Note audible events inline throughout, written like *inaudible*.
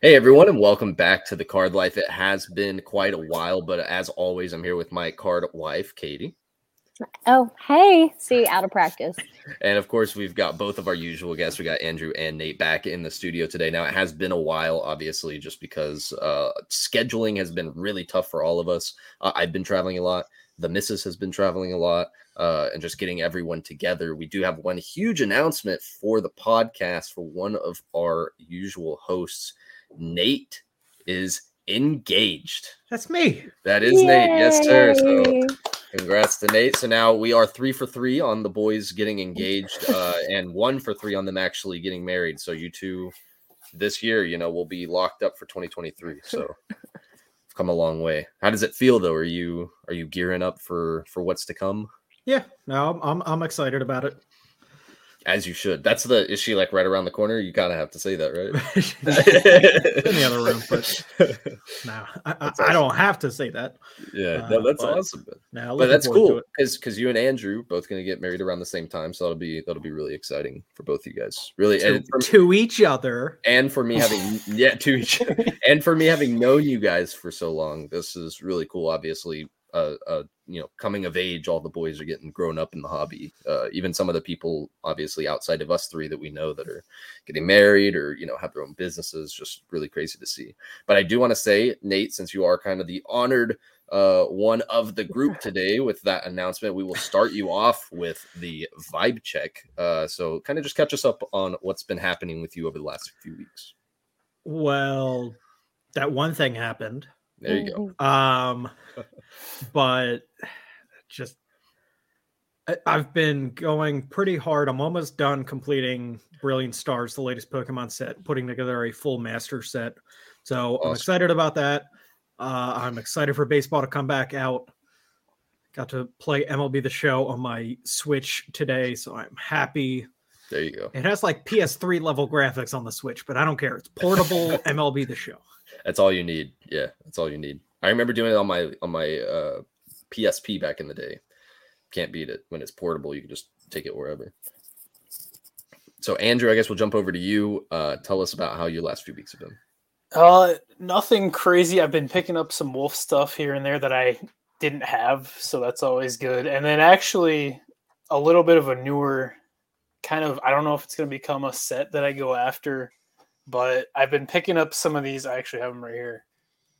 Hey everyone, and welcome back to the Card Life. It has been quite a while, but as always, I'm here with my card wife, Katie. Oh, hey. See, out of practice. And of course, we've got both of our usual guests. We got Andrew and Nate back in the studio today. Now, it has been a while, obviously, just because uh, scheduling has been really tough for all of us. Uh, I've been traveling a lot. The missus has been traveling a lot, uh, and just getting everyone together. We do have one huge announcement for the podcast for one of our usual hosts. Nate is engaged. That's me. That is Nate. Yes, sir. So congrats to Nate. So now we are three for three on the boys getting engaged, uh, *laughs* and one for three on them actually getting married. So you two this year, you know, will be locked up for 2023. So come a long way. How does it feel though? Are you are you gearing up for for what's to come? Yeah, no, I'm I'm, I'm excited about it. As you should. That's the is she like right around the corner? You kind of have to say that, right? *laughs* in the other room, but *laughs* no, I, That's I don't have to say that. Yeah, Uh, no, that's but- awesome. man. No, But that's cool because because you and Andrew both going to get married around the same time, so that'll be that'll be really exciting for both you guys. Really, To, and for, to each other. and for me having yeah to each *laughs* and for me having known you guys for so long, this is really cool. Obviously, uh, uh, you know, coming of age, all the boys are getting grown up in the hobby. Uh, even some of the people, obviously outside of us three, that we know that are getting married or you know have their own businesses, just really crazy to see. But I do want to say, Nate, since you are kind of the honored uh, one of the group *laughs* today with that announcement, we will start you off with the vibe check. Uh, so kind of just catch us up on what's been happening with you over the last few weeks. Well, that one thing happened. There you go. Mm-hmm. Um, *laughs* but just I- I've been going pretty hard. I'm almost done completing Brilliant Stars, the latest Pokemon set, putting together a full master set. So I'm excited about that. Uh, I'm excited for baseball to come back out. Got to play MLB the Show on my Switch today, so I'm happy. There you go. It has like PS3 level graphics on the Switch, but I don't care. It's portable *laughs* MLB the Show. That's all you need. Yeah, that's all you need. I remember doing it on my on my uh, PSP back in the day. Can't beat it when it's portable. You can just take it wherever. So Andrew, I guess we'll jump over to you. Uh, tell us about how your last few weeks have been. Uh, nothing crazy. I've been picking up some wolf stuff here and there that I didn't have, so that's always good. And then actually, a little bit of a newer kind of. I don't know if it's going to become a set that I go after, but I've been picking up some of these. I actually have them right here.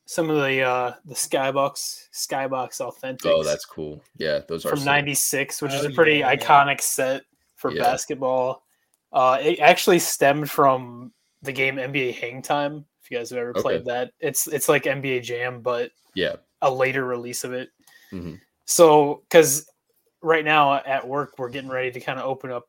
Some of the uh the Skybox Skybox Authentics. Oh, that's cool. Yeah, those are from '96, which is Oh, a pretty yeah. iconic set for Yeah. basketball. Uh, it actually stemmed from the game NBA Hang Time. If you guys have ever Okay. played that, it's it's like NBA Jam, but Yeah. a later release of it. Mhm. So, because right now at work we're getting ready to kind of open up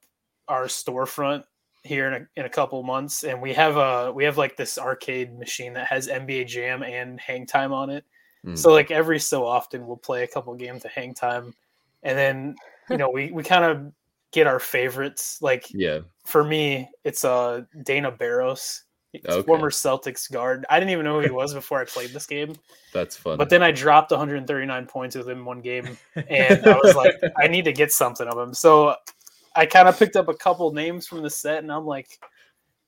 our storefront here in a, in a couple months, and we have a we have like this arcade machine that has NBA Jam and Hang Time on it. Mhm. So like every so often we'll play a couple games of Hang Time, and then you know we we kind of get our favorites. Like Yeah. for me, it's uh Dana Barros. Okay. former Celtics guard. I didn't even know who he was before I played this game. *laughs* That's fun. But then I dropped 139 points with him one game, and I was like, *laughs* I need to get something of him. So I kind of picked up a couple names from the set, and I'm like,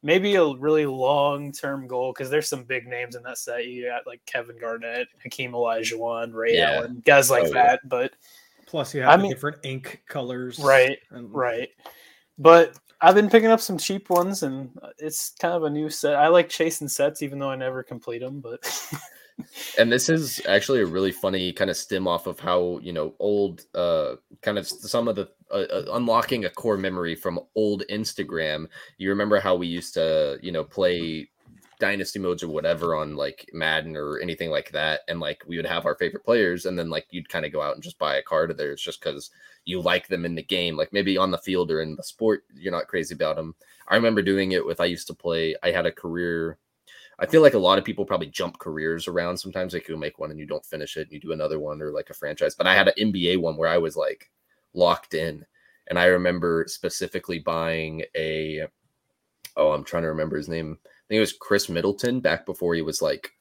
maybe a really long term goal because there's some big names in that set. You got like Kevin Garnett, Hakeem Olajuwon, Ray Yeah. Allen, guys like Oh, yeah. that. But Plus, you have I mean- different ink colors. Right, and- right, but I've been picking up some cheap ones, and it's kind of a new set. I like chasing sets, even though I never complete them. But *laughs* and this is actually a really funny kind of stem off of how you know old uh kind of some of the uh, uh, unlocking a core memory from old instagram. You remember how we used to you know play dynasty modes or whatever on like madden or anything like that and like we would have our favorite players and then like you'd kind of go out and just buy a card of theirs just because you like them in the game like maybe on the field or in the sport you're not crazy about them i remember doing it with i used to play i had a career I feel like a lot of people probably jump careers around. Sometimes like you make one and you don't finish it, and you do another one or like a franchise. But I had an NBA one where I was like locked in, and I remember specifically buying a. Oh, I'm trying to remember his name. I think it was Khris Middleton back before he was like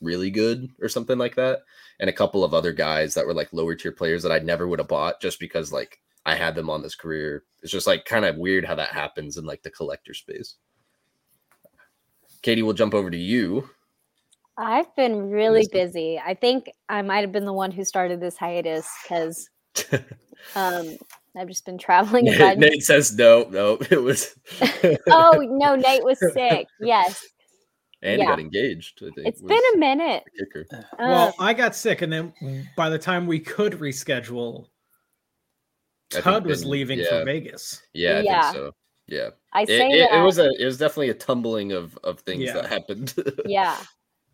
really good or something like that, and a couple of other guys that were like lower tier players that I never would have bought just because like I had them on this career. It's just like kind of weird how that happens in like the collector space. Katie, we'll jump over to you. I've been really busy. I think I might have been the one who started this hiatus because *laughs* um, I've just been traveling. a Nate, bunch. Nate says no, no. It was. *laughs* oh no, Nate was sick. Yes, and yeah. got engaged. I think it's was been a minute. the. Well, Uh, I got sick, and then by the time we could reschedule, Todd was leaving yeah. for Vegas. Yeah, I Yeah. think so. Yeah, I it, say it, that. it was a it was definitely a tumbling of of things Yeah. that happened. *laughs* yeah,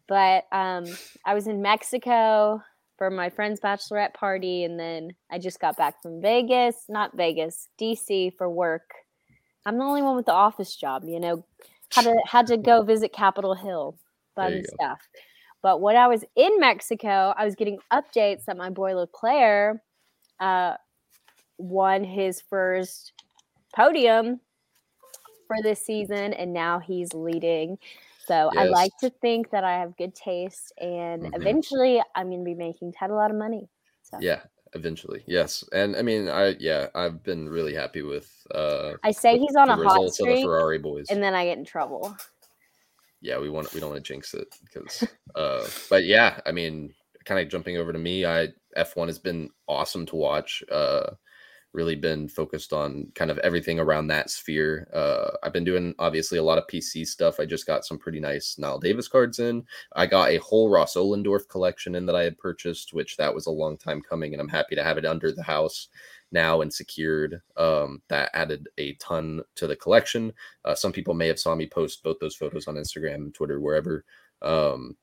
but um, I was in Mexico for my friend's bachelorette party, and then I just got back from Vegas, not Vegas, DC for work. I'm the only one with the office job, you know. Had to had to go visit Capitol Hill, fun you go. stuff. But when I was in Mexico, I was getting updates that my boy Leclerc uh, won his first podium for this season, and now he's leading. So I like to think that I have good taste, and Mhm. eventually I'm going to be making Ted a lot of money. So yeah, eventually, yes. And I mean, I yeah, I've been really happy with. uh I say he's on the a hot of the streak, Ferrari boys. and then I get in trouble. yeah, we want we don't want to jinx it because. uh But yeah, I mean, kind of jumping over to me, I F one has been awesome to watch. Uh really been focused on kind of everything around that sphere. Uh, I've been doing obviously a lot of PC stuff. I just got some pretty nice Nile Davis cards in. I got a whole Ross Ohlendorf collection in that I had purchased, which that was a long time coming, and I'm happy to have it under the house now and secured. Um, that added a ton to the collection. Uh, some people may have saw me post both those photos on Instagram, Twitter, wherever. Um,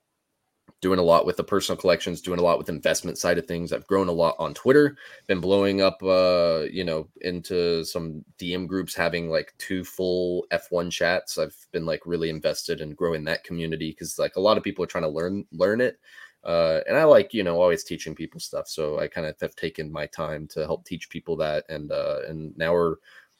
doing a lot with the personal collections, doing a lot with investment side of things. I've grown a lot on Twitter, been blowing up uh, you know, into some DM groups having like two full F1 chats. I've been like really invested in growing that community because like a lot of people are trying to learn learn it. Uh, and I like, you know, always teaching people stuff. So I kind of have taken my time to help teach people that. And uh, and now we're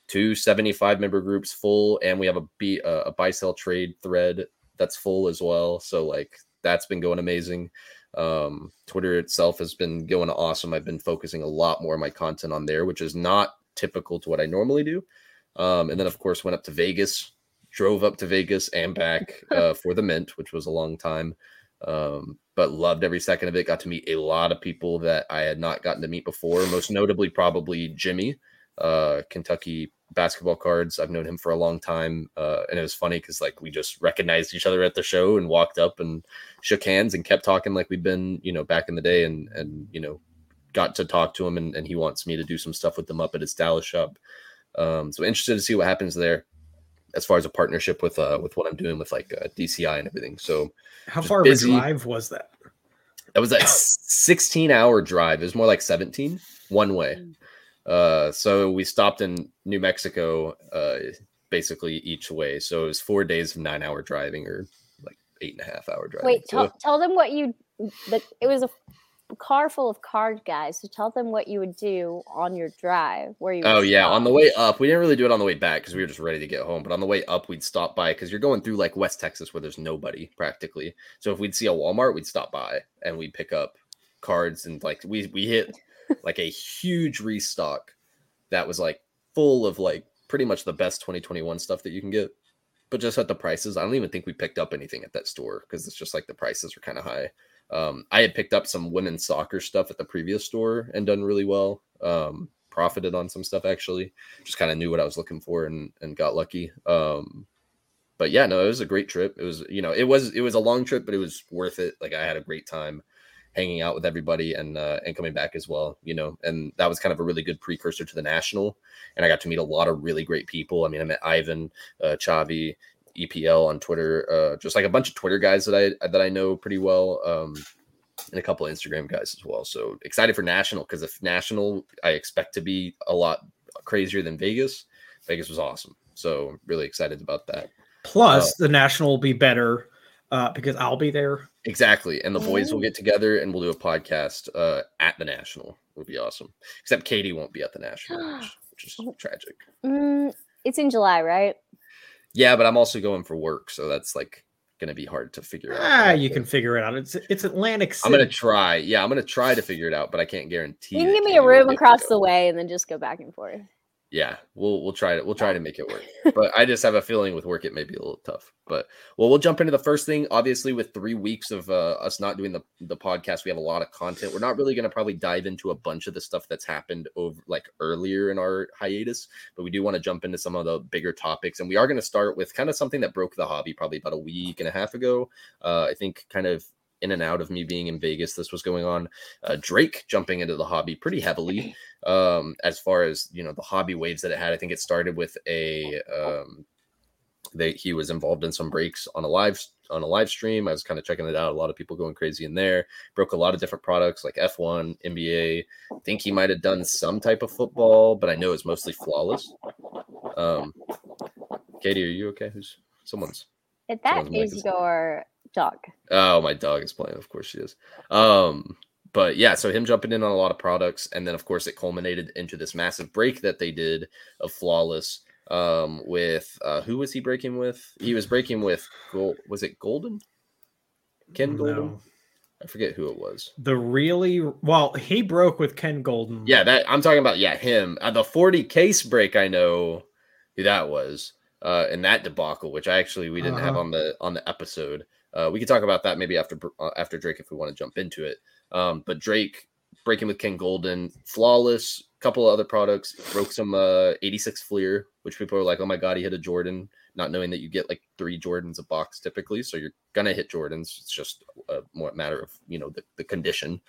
two 75 member groups full, and we have a B uh, a buy sell trade thread that's full as well. So like that's been going amazing. Um, Twitter itself has been going awesome. I've been focusing a lot more of my content on there, which is not typical to what I normally do. Um, and then of course went up to Vegas, drove up to Vegas and back *laughs* uh, for the Mint, which was a long time. Um, but loved every second of it. Got to meet a lot of people that I had not gotten to meet before. Most notably, probably Jimmy, uh, Kentucky basketball cards. I've known him for a long time, uh, and it was funny because like we just recognized each other at the show and walked up and shook hands and kept talking like we'd been, you know, back in the day, and and you know, got to talk to him, and, and he wants me to do some stuff with them up at his Dallas shop. Um, so interested to see what happens there as far as a partnership with uh with what I'm doing with like uh, DCI and everything. So How far busy. of a drive was that? that was a 16 hour drive. It was more like 17 one way. Uh, so we stopped in New Mexico, uh, basically each way. So it was four days of nine hour driving or like eight and a half hour driving. Wait, So- tell, tell them what you. The, it was a car full of card guys. So tell them what you would do on your drive. Where you? Oh yeah, on the way up, we didn't really do it on the way back because we were just ready to get home. But on the way up, we'd stop by because you're going through like West Texas where there's nobody practically. So if we'd see a Walmart, we'd stop by and we'd pick up cards and like we we hit like a huge restock that was like full of like pretty much the best 2021 stuff that you can get. But just at the prices, I don't even think we picked up anything at that store because it's just like the prices are kind of high. Um, I had picked up some women's soccer stuff at the previous store and done really well. Um, profited on some stuff actually. Just kind of knew what I was looking for and and got lucky. Um, but yeah, no, it was a great trip. It was you know it was it was a long trip, but it was worth it. Like I had a great time hanging out with everybody and uh, and coming back as well. You know, and that was kind of a really good precursor to the national. And I got to meet a lot of really great people. I mean, I met Ivan, uh, Chavi, EPL on Twitter, uh, just like a bunch of Twitter guys that I that I know pretty well, um, and a couple of Instagram guys as well. So excited for national because if national, I expect to be a lot crazier than Vegas. Vegas was awesome, so really excited about that. Plus, Uh, the national will be better uh, because I'll be there. Exactly, and the boys will Oh. get together and we'll do a podcast uh, at the national. It would be awesome. Except Katie won't be at the national, which, *gasps* which is tragic. Mm, it's in July, right? Yeah, but I'm also going for work, so that's like going to be hard to figure out. Ah, you can figure it out. It's it's Atlantic City. I'm gonna try. Yeah, I'm gonna try to figure it out, but I can't guarantee. You can give me a room across the way and then just go back and forth. Yeah, we'll we'll try to we'll try to make it work. *laughs* But I just have a feeling with work it may be a little tough. But well, we'll jump into the first thing. Obviously, with three weeks of uh, us not doing the the podcast, we have a lot of content. We're not really going to probably dive into a bunch of the stuff that's happened over like earlier in our hiatus, but we do want to jump into some of the bigger topics. And we are going to start with kind of something that broke the hobby probably about a week and a half ago. Uh, I think kind of in and out of me being in Vegas, this was going on. Uh, Drake jumping into the hobby pretty heavily *clears throat* um, as far as you know the hobby waves that it had. I think it started with a um, they he was involved in some breaks on a live on a live stream. I was kind of checking it out. A lot of people going crazy in there. Broke a lot of different products like F1, NBA. I think he might have done some type of football, but I know it's mostly flawless. Um, Katie, are you okay? Who's someone's? If that Someone's is is- your dog. Oh, my dog is playing. Of course she is. Um, but yeah, so him jumping in on a lot of products, and then of course it culminated into this massive break that they did of flawless. Um, with uh, who was he breaking with? He was breaking with Gold. Was it Goldin? Ken Goldin. No. I forget who it was. The really well, he broke with Ken Goldin. Yeah, that I'm talking about. Yeah, him. Uh, the 40 case break. I know who that was. Uh, in that debacle, which I actually we didn't have Uh-huh. on the on the episode. Uh, we could talk about that maybe after uh, after Drake if we want to jump into it. Um, but Drake breaking with Ken Goldin, flawless. Couple of other products broke some uh 86 Fleer, which people are like, oh my god, he hit a Jordan, not knowing that you get like three Jordans a box typically, so you're gonna hit Jordans. It's just a more matter of you know the, the condition.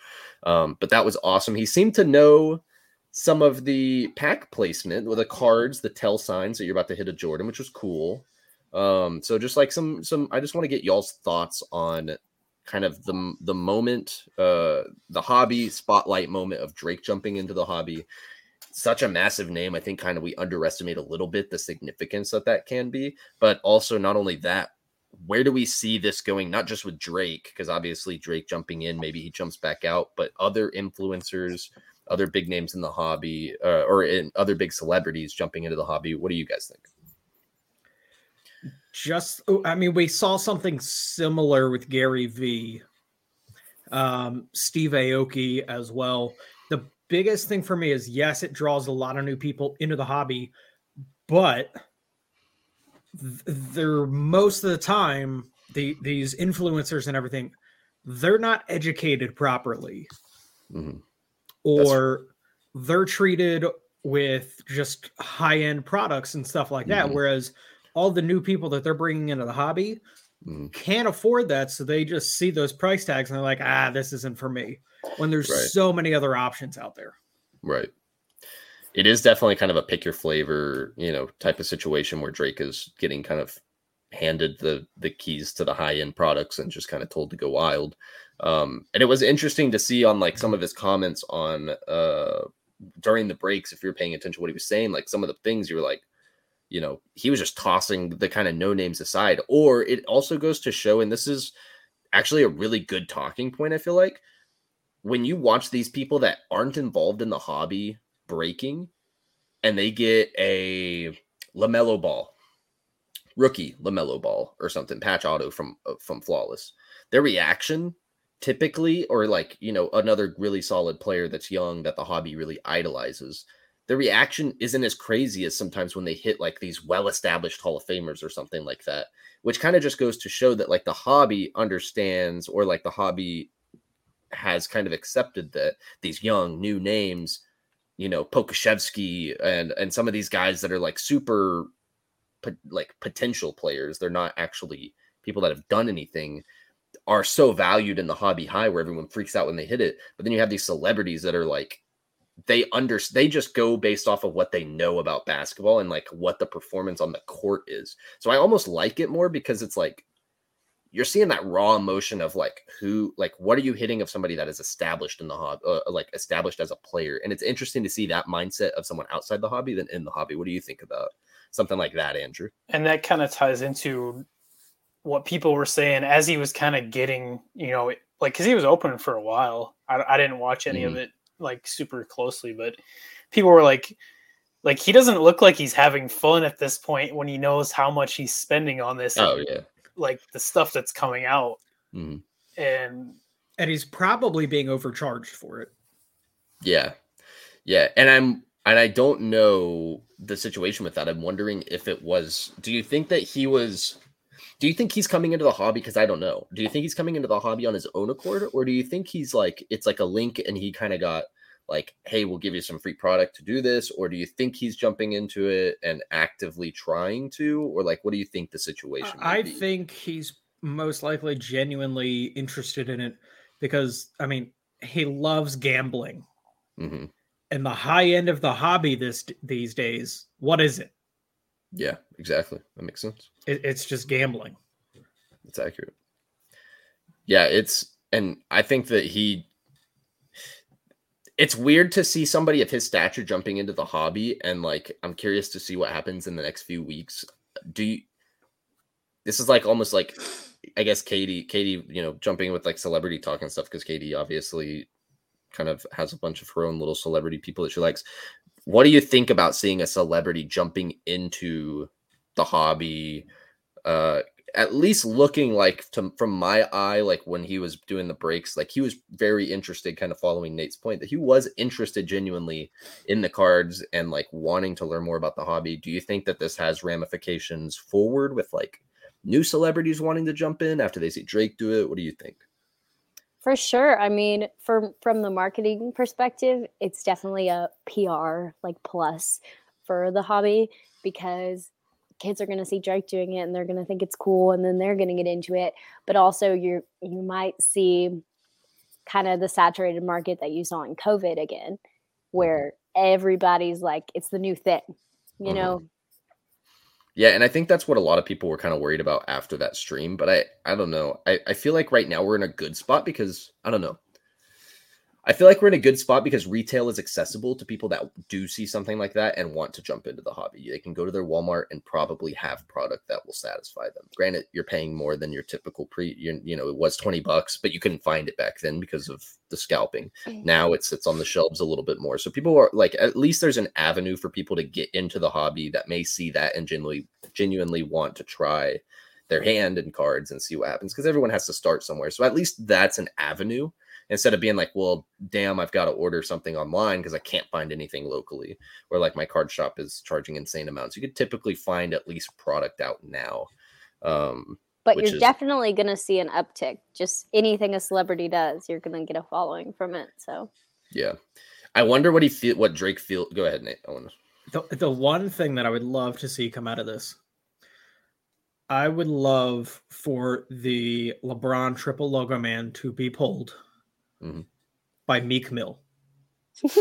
Um, but that was awesome. He seemed to know some of the pack placement with the cards, the tell signs that you're about to hit a Jordan, which was cool. Um, so just like some some, I just want to get y'all's thoughts on kind of the the moment, uh, the hobby spotlight moment of Drake jumping into the hobby. Such a massive name, I think. Kind of we underestimate a little bit the significance that that can be, but also not only that. Where do we see this going? Not just with Drake, because obviously Drake jumping in, maybe he jumps back out, but other influencers, other big names in the hobby uh, or in other big celebrities jumping into the hobby. What do you guys think? Just oh, i mean we saw something similar with gary v um steve aoki as well the biggest thing for me is yes it draws a lot of new people into the hobby but th- they're most of the time the these influencers and everything they're not educated properly Mhm. or they're treated with just high end products and stuff like that Mhm. whereas all the new people that they're bringing into the hobby Mhm. can't afford that so they just see those price tags and they're like ah this isn't for me when there's Right. so many other options out there Right. It is definitely kind of a pick your flavor, you know, type of situation where Drake is getting kind of handed the the keys to the high end products and just kind of told to go wild. Um, and it was interesting to see on like some of his comments on uh during the breaks, if you're paying attention to what he was saying, like some of the things you were like, you know, he was just tossing the kind of no names aside. Or it also goes to show, and this is actually a really good talking point, I feel like when you watch these people that aren't involved in the hobby breaking and they get a LaMelo ball, rookie LaMelo ball or something, patch auto from uh, from Flawless, their reaction typically, or like, you know, another really solid player that's young that the hobby really idolizes, the reaction isn't as crazy as sometimes when they hit like these well established Hall of Famers or something like that, which kind of just goes to show that like the hobby understands or like the hobby has kind of accepted that these young new names, you know, Pokusevski and and some of these guys that are like super like potential players, they're not actually people that have done anything are so valued in the hobby high where everyone freaks out when they hit it. But then you have these celebrities that are like they under they just go based off of what they know about basketball and like what the performance on the court is. So I almost like it more because it's like you're seeing that raw emotion of like who like what are you hitting of somebody that is established in the hobby uh, like established as a player and it's interesting to see that mindset of someone outside the hobby than in the hobby what do you think about something like that andrew and that kind of ties into what people were saying as he was kind of getting, you know, like because he was open for a while. I, I didn't watch any of it like super closely, but people were like, like he doesn't look like he's having fun at this point when he knows how much he's spending on this. oh and, yeah like the stuff that's coming out, Mhm. and and he's probably being overcharged for it yeah yeah and i'm and I don't know the situation with that. I'm wondering if it was. Do you think that he was? Do you think he's coming into the hobby? Because I don't know. Do you think he's coming into the hobby on his own accord, or do you think he's like it's like a link and he kind of got like, hey, we'll give you some free product to do this, or do you think he's jumping into it and actively trying to, or like, what do you think the situation? I be? think he's most likely genuinely interested in it because I mean he loves gambling. Mm-hmm and the high end of the hobby this these days, what is it? Yeah, exactly. That makes sense. It, it's just gambling. It's accurate. Yeah, it's and I think that he it's weird to see somebody of his stature jumping into the hobby and like I'm curious to see what happens in the next few weeks. Do you this is like almost like I guess Katie, Katie, you know, jumping with like celebrity talk and stuff because Katie obviously kind of has a bunch of her own little celebrity people that she likes. What do you think about seeing a celebrity jumping into the hobby? Uh, at least looking like to, from my eye, like when he was doing the breaks, like he was very interested, kind of following Nate's point that he was interested genuinely in the cards and like wanting to learn more about the hobby. Do you think that this has ramifications forward with like new celebrities wanting to jump in after they see Drake do it? What do you think? For sure. I mean, from from the marketing perspective, it's definitely a PR like plus for the hobby because kids are going to see Drake doing it and they're going to think it's cool and then they're going to get into it. But also you you might see kind of the saturated market that you saw in COVID again mm-hmm. where everybody's like it's the new thing. You mm-hmm. know, yeah, and I think that's what a lot of people were kind of worried about after that stream. But I, I don't know. I, I feel like right now we're in a good spot because I don't know. I feel like we're in a good spot because retail is accessible to people that do see something like that and want to jump into the hobby. They can go to their Walmart and probably have product that will satisfy them. Granted, you're paying more than your typical pre, you, you know, it was 20 bucks, but you couldn't find it back then because of the scalping. Now it sits on the shelves a little bit more. So people are like at least there's an avenue for people to get into the hobby that may see that and genuinely genuinely want to try their hand and cards and see what happens because everyone has to start somewhere. So at least that's an avenue instead of being like, well, damn, I've got to order something online because I can't find anything locally, or like my card shop is charging insane amounts. You could typically find at least product out now. Um, but you're is, definitely going to see an uptick. Just anything a celebrity does, you're going to get a following from it. So, yeah. I wonder what he feel, what Drake feel. Go ahead, Nate. I want the, the one thing that I would love to see come out of this I would love for the LeBron triple logo man to be pulled mm-hmm. by Meek Mill. *laughs* yeah,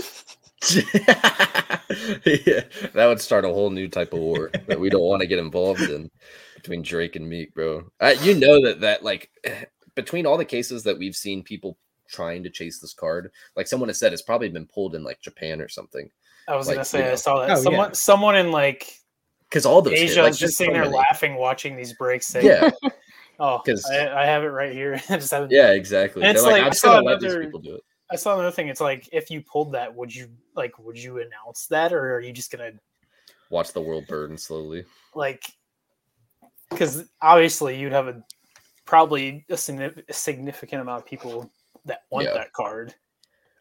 that would start a whole new type of war that we don't want to get involved in between Drake and Meek, bro. Uh, you know that that like *sighs* between all the cases that we've seen people trying to chase this card, like someone has said, it's probably been pulled in like Japan or something. I was like, gonna say you know, I saw that. Oh, someone, yeah. someone in like because all those Asia like, just sitting there many. laughing, watching these breaks. Saying, yeah, oh, because I, I, have it right here. *laughs* yeah, exactly. And it's like, like I saw another, people do it. I saw another thing. It's like if you pulled that, would you like would you announce that, or are you just gonna watch the world burn slowly? Like, because obviously you'd have a probably a, significant amount of people that want yeah. that card.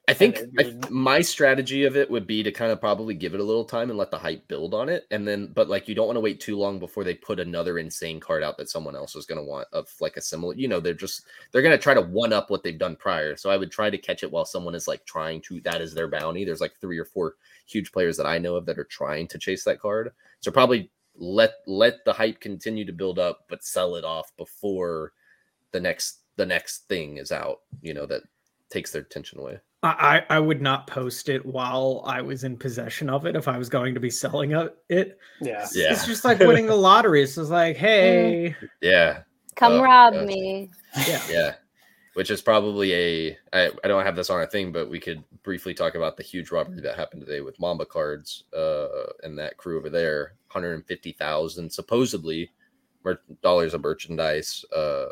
I think I, my strategy of it would be to kind of probably give it a little time and let the hype build on it, and then but like you don't want to wait too long before they put another insane card out that someone else is going to want of like a similar. You know, they're just they're going to try to one up what they've done prior. So I would try to catch it while someone is like trying to. That is their bounty. There's like three or four huge players that I know of that are trying to chase that card. So probably let let the hype continue to build up, but sell it off before the next the next thing is out. You know that takes their attention away. I, I would not post it while I was in possession of it if I was going to be selling it. Yeah. yeah. It's just like winning the lottery. It's like, *laughs* hey. Yeah. Come uh, rob me. Yeah. Yeah. Which is probably a I, I don't have this on a thing, but we could briefly talk about the huge robbery that happened today with Mamba cards uh and that crew over there. 150,000 supposedly dollars of merchandise uh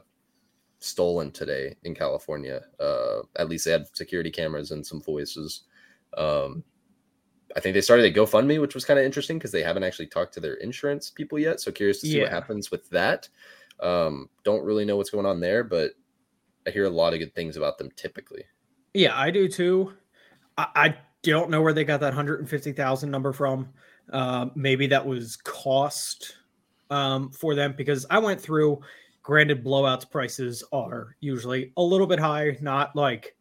stolen today in California. Uh, at least they had security cameras and some voices. Um, I think they started a GoFundMe, which was kind of interesting because they haven't actually talked to their insurance people yet. So curious to see yeah. what happens with that. Um, don't really know what's going on there, but I hear a lot of good things about them typically. Yeah, I do too. I, I don't know where they got that 150,000 number from. Uh, maybe that was cost um, for them because I went through. Granted, blowouts prices are usually a little bit high, not like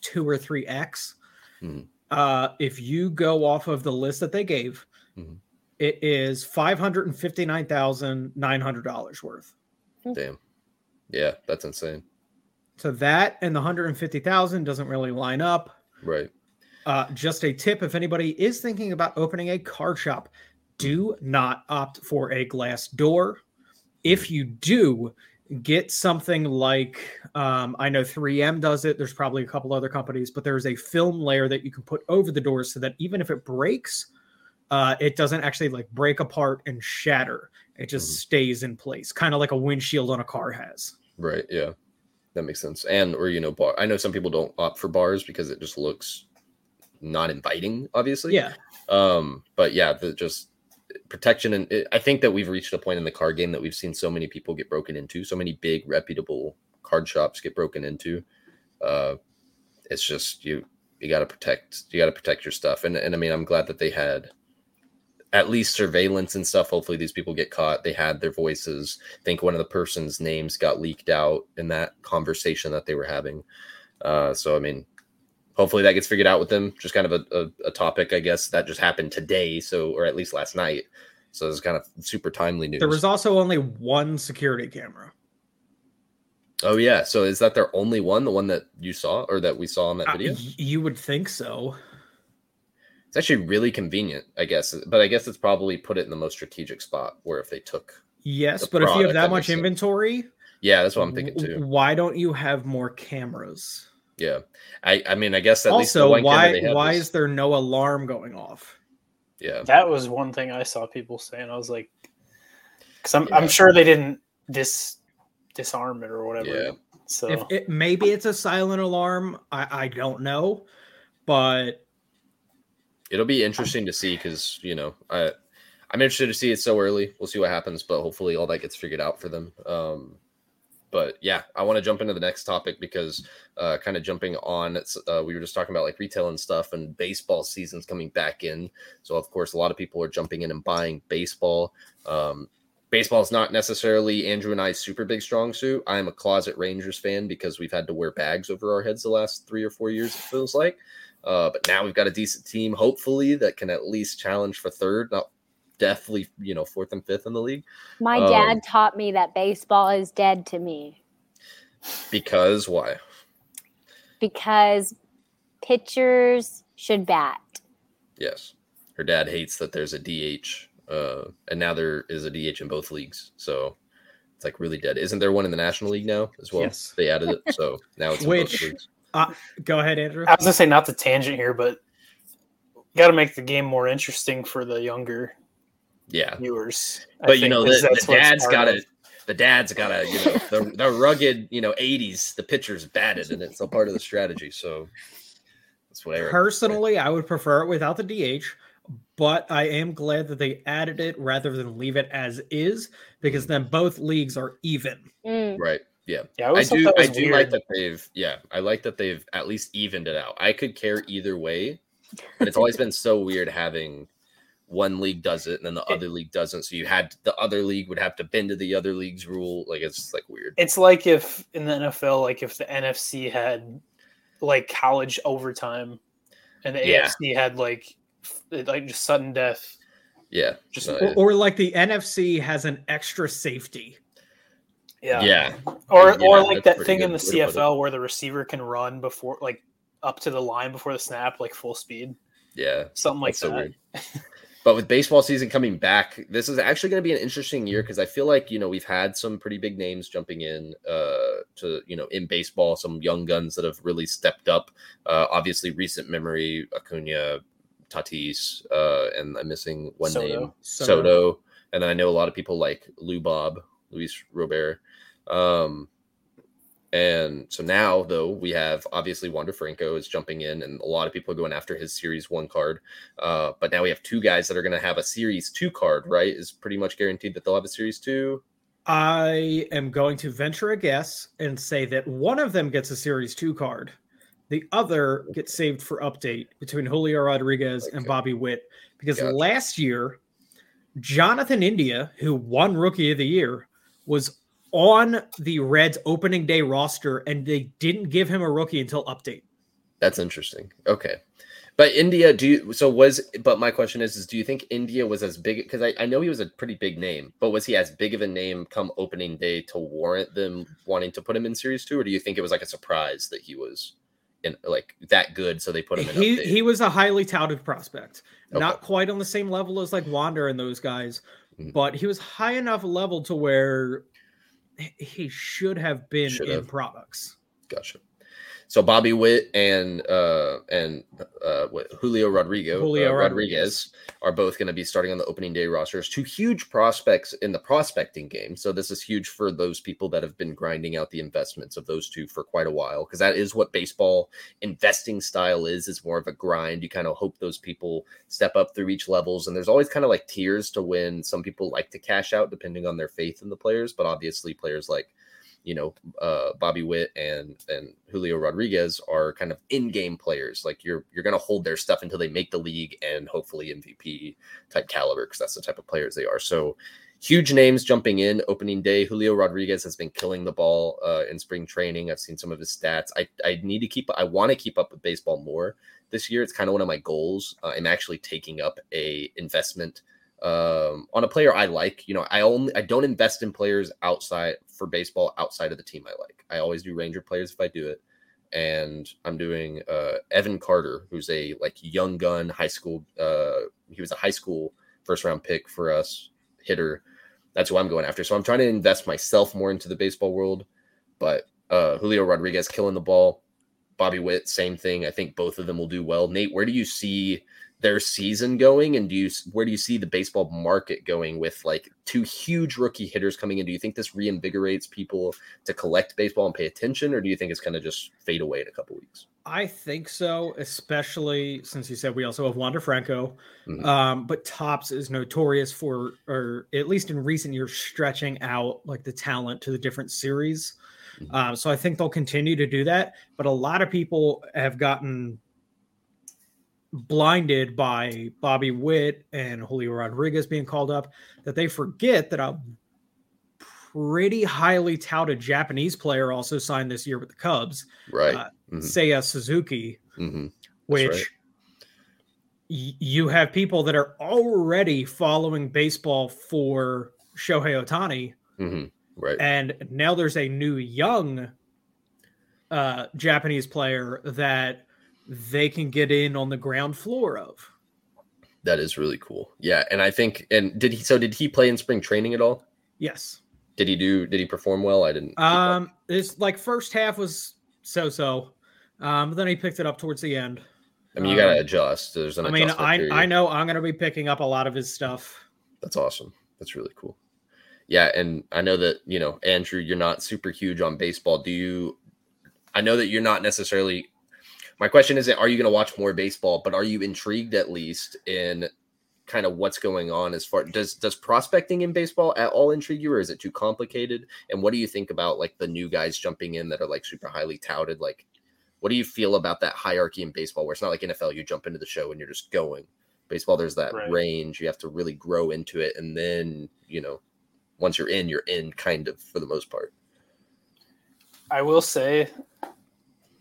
two or three x. Mhm. Uh, if you go off of the list that they gave, Mhm. it is five hundred and fifty nine thousand nine hundred dollars worth. Damn. Yeah, that's insane. So that and the hundred and fifty thousand doesn't really line up. Right. Uh, just a tip if anybody is thinking about opening a card shop, do not opt for a glass door. If you do, get something like um, I know 3M does it. There's probably a couple other companies, but there's a film layer that you can put over the door so that even if it breaks, uh, it doesn't actually like break apart and shatter. It just Mhm. stays in place, kind of like a windshield on a car has. Right. Yeah. That makes sense. And or you know, bar. I know some people don't opt for bars because it just looks not inviting. Obviously. Yeah, Um. But yeah, the just protection and it, I think that we've reached a point in the card game that we've seen so many people get broken into, so many big reputable card shops get broken into. Uh, it's just you you got to protect you got to protect your stuff. And and I mean I'm glad that they had at least surveillance and stuff. Hopefully these people get caught. They had their voices. I think one of the person's names got leaked out in that conversation that they were having. Uh so I mean hopefully that gets figured out with them just kind of a, a, a topic I guess that just happened today so or at least last night so it's kind of super timely news there was also only one security camera. oh yeah so is that their only one the one that you saw or that we saw in that Uh, video you would think so. It's actually really convenient, I guess. But I guess it's probably put it in the most strategic spot where if they took Yes, the but if you have that, that much makes sense. inventory, Yeah, that's what I'm thinking too. Why don't you have more cameras? Yeah. I I mean I guess at least the also, one why they had why was- is there no alarm going off? yeah. That was one thing I saw people saying. I was like, because I'm Yeah. I'm sure they didn't dis disarm it or whatever. Yeah. So If it maybe it's a silent alarm, I, I don't know, but It'll be interesting to see because you know I I'm interested to see it so early. We'll see what happens, but hopefully all that gets figured out for them. Um, but yeah, I want to jump into the next topic because uh, kind of jumping on, uh, we were just talking about like retail and stuff, and baseball season's coming back in. So of course, a lot of people are jumping in and buying baseball. Um, baseball is not necessarily Andrew and I's super big strong suit. I am a closet Rangers fan because we've had to wear bags over our heads the last three or four years. It feels like. Uh, but now we've got a decent team, hopefully, that can at least challenge for third, not definitely, you know, fourth and fifth in the league. My Um, dad taught me that baseball is dead to me Because why? because pitchers should bat. Yes. Her dad hates that there's a DH, uh, and now there is a DH in both leagues. So it's like really dead. Isn't there one in the National League now as well? Yes. They added it. So *laughs* now it's in both Which- leagues. go ahead, Andrew. I was gonna say not the tangent here, but got to make the game more interesting for the younger Yeah. viewers. I But you know, know, 'cause the, that's the what it's dad's part got of. to. The dad's got to, you know, the, the rugged, you know, 80s, the pitcher's batted, and it's a part of the strategy. So that's what I. Personally, I would prefer it without the DH, but I am glad that they added it rather than leave it as is because then both leagues are even. Mm. Right. Yeah. Yeah, I, I do. I do weird. like that they've. Yeah, I like that they've at least evened it out. I could care either way, but it's always been so weird having one league does it and then the It- other league doesn't. So you had the other league would have to bend to the other league's rule. Like it's like weird. It's like if in the NFL, like if the NFC had like college overtime, and the Yeah. AFC had like like just sudden death. Yeah. Just- No, Or, or like the NFC has an extra safety. Yeah. yeah. Or Yeah, or like that thing in the good way to put it. CFL where the receiver can run before like up to the line before the snap, like full speed, Yeah. something like That's so that. weird. *laughs* But with baseball season coming back, this is actually going to be an interesting year because I feel like you know we've had some pretty big names jumping in uh, to you know in baseball, some young guns that have really stepped up. Uh, obviously, recent memory Acuna, Tatis, uh, and I'm missing one Soto. name So Soto, and I know a lot of people like Lou Bob, Luis Robert. Um, and so now, though, we have obviously Wander Franco is jumping in, and a lot of people are going after his Series One card. Uh, but now we have two guys that are going to have a Series Two card. Right, is pretty much guaranteed that they'll have a Series Two. I am going to venture a guess and say that one of them gets a Series 2 card The other gets saved for update between Julio Rodriguez and Bobby Witt because Gotcha. last year, Jonathan India, who won Rookie of the Year, was on the Reds opening day roster and they didn't give him a rookie until update. That's interesting. Okay. But India, do you so was but my question is is do you think India was as big because I, I know he was a pretty big name, but was he as big of a name come opening day to warrant them wanting to put him in series two, or do you think it was like a surprise that he was in like that good so they put him in He update? he was a highly touted prospect. Not quite on the same level as like Wander and those guys, Mhm. but he was high enough level to where he- should have been Should in have. products. Gotcha. So Bobby Witt and uh and uh Julio Rodrigo Julio uh, Rodriguez. Are both going to be starting on the opening day rosters. Two huge prospects in the prospecting game. So this is huge for those people that have been grinding out the investments of those two for quite a while because that is what baseball investing style is. Is more of a grind. You kind of hope those people step up through each levels, and there's always kind of like tiers to when some people like to cash out depending on their faith in the players. But obviously, players like you know uh, Bobby Witt and and Julio Rodriguez are kind of in-game players. Like you're you're going to hold their stuff until they make the league and hopefully MVP type caliber because that's the type of players they are. So huge names jumping in opening day. Julio Rodriguez has been killing the ball uh, in spring training. I've seen some of his stats. I I need to keep I want to keep up with baseball more this year. It's kind of one of my goals. Uh, I'm actually taking up a investment um on a player I like. You know, I only I don't invest in players outside for baseball outside of the team I like. I always do Ranger players if I do it. And I'm doing uh Evan Carter, who's a like young gun high school uh he was a high school first round pick for us hitter. That's who I'm going after. So I'm trying to invest myself more into the baseball world. But uh Julio Rodriguez killing the ball. Bobby Witt, same thing. I think both of them will do well. Nate, where do you see their season going and do you where do you see the baseball market going with like two huge rookie hitters coming in do you think this reinvigorates people to collect baseball and pay attention or do you think it's going to just fade away in a couple weeks I think so, especially since you said we also have Wander Franco. Mhm. Um, but Topps is notorious for, or at least in recent years, stretching out like the talent to the different series. Mhm. Um, so I think they'll continue to do that. But a lot of people have gotten blinded by Bobby Witt and Julio Rodriguez being called up that they forget that a pretty highly touted Japanese player also signed this year with the Cubs, right Uh, Mhm. Seiya Suzuki Mhm. which right. y- you have people that are already following baseball for Shohei Ohtani, Mhm. right and now there's a new young uh, Japanese player that they can get in on the ground floor of. that is really cool yeah and i think and did he so did he play in spring training at all Yes. did he do did he perform well i didn't. Um, this like first half was so-so, um, then he picked it up towards the end. i mean you got to um, adjust there's an I mean, I period. I know I'm gonna be picking up a lot of his stuff. That's awesome. That's really cool. Yeah, and I know that you know Andrew, you're not super huge on baseball. Do you? I know that you're not necessarily. My question isn't are you going to watch more baseball, but are you intrigued at least in kind of what's going on as far does does prospecting in baseball at all intrigue you, or is it too complicated? And what do you think about like the new guys jumping in that are like super highly touted? Like, what do you feel about that hierarchy in baseball, where it's not like NFL, you jump into the show and you're just going baseball there's that Right. range you have to really grow into it and then you know once you're in you're in kind of for the most part I will say,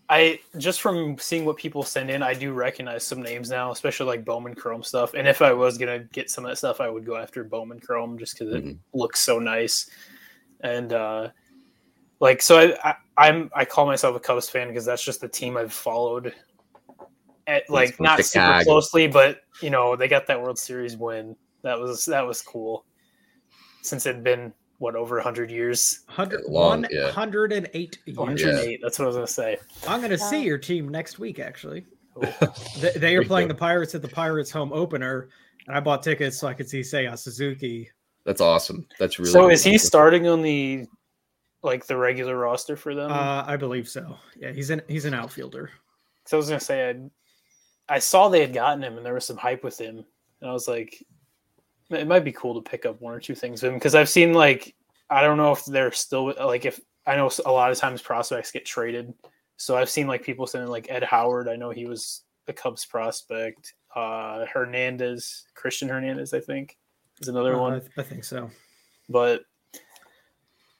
I just from seeing what people send in, I do recognize some names now, especially like Bowman Chrome stuff. And if I was gonna get some of that stuff, I would go after Bowman Chrome just because it Mhm. looks so nice. And uh, like, so I, I I'm I call myself a Cubs fan because that's just the team I've followed. At, like not super closely, but you know they got that World Series win. That was that was cool. Since it'd been what over hundred years, 100, Long, yeah. 108 years. 108. That's what I was gonna say. I'm going to see your team next week, actually. Cool. *laughs* They, they are playing the Pirates at the Pirates home opener, and I bought tickets so I could see Seiya Suzuki. that's awesome that's really so is he awesome. starting on the like the regular roster for them? Uh, I believe so. Yeah, he's an he's an outfielder so I was gonna say I, I saw they had gotten him and there was some hype with him, and I was like, it might be cool to pick up one or two things with him because I've seen like I don't know if they're still like if I know a lot of times prospects get traded So I've seen like people saying like Ed Howard. I know he was a Cubs prospect. Uh, Hernandez, Christian Hernandez, I think, is another Uh, one. I, th- I think so. but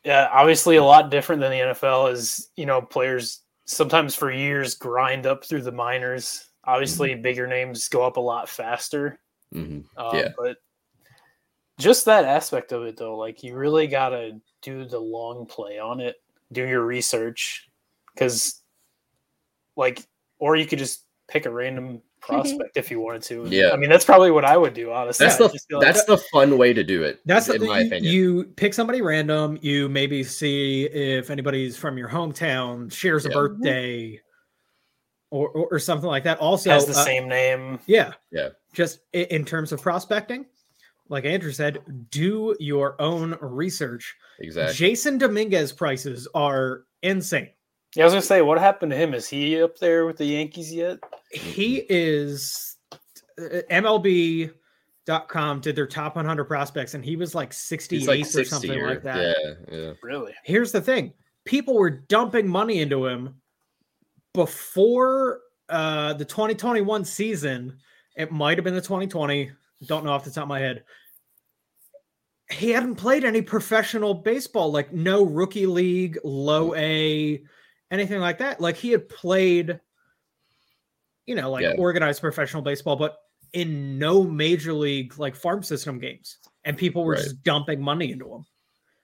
yeah, obviously a lot different than the NFL is, you know, players sometimes for years grind up through the minors. Obviously, bigger names go up a lot faster. Mhm. Um, Yeah. But just that aspect of it, though, like you really got to do the long play on it, do your research. Because, like, or you could just pick a random *laughs* prospect if you wanted to. Yeah. I mean, that's probably what I would do, honestly. That's the like- that's the fun way to do it. That's in the, my you, opinion. you pick somebody random. You maybe see if anybody's from your hometown shares a birthday, or, or or something like that. Also, has the uh, same name. yeah, Yeah. Just i- in terms of prospecting, like Andrew said, do your own research. exactly. Jasson Dominguez prices are insane. Yeah, I was gonna say, what happened to him? Is he up there with the Yankees yet? He is uh, MLB.com did their top 100 prospects, and he was like 68th He's like or something or, like that. Yeah, yeah. Really? Here's the thing people were dumping money into him before uh, the 2021 season. It might have been the 2020. Don't know off the top of my head. He hadn't played any professional baseball, like no rookie league, low mm. A, anything like that. Like he had played, you know, like Yeah. organized professional baseball, but in no major league like farm system games. And people were Right. just dumping money into him.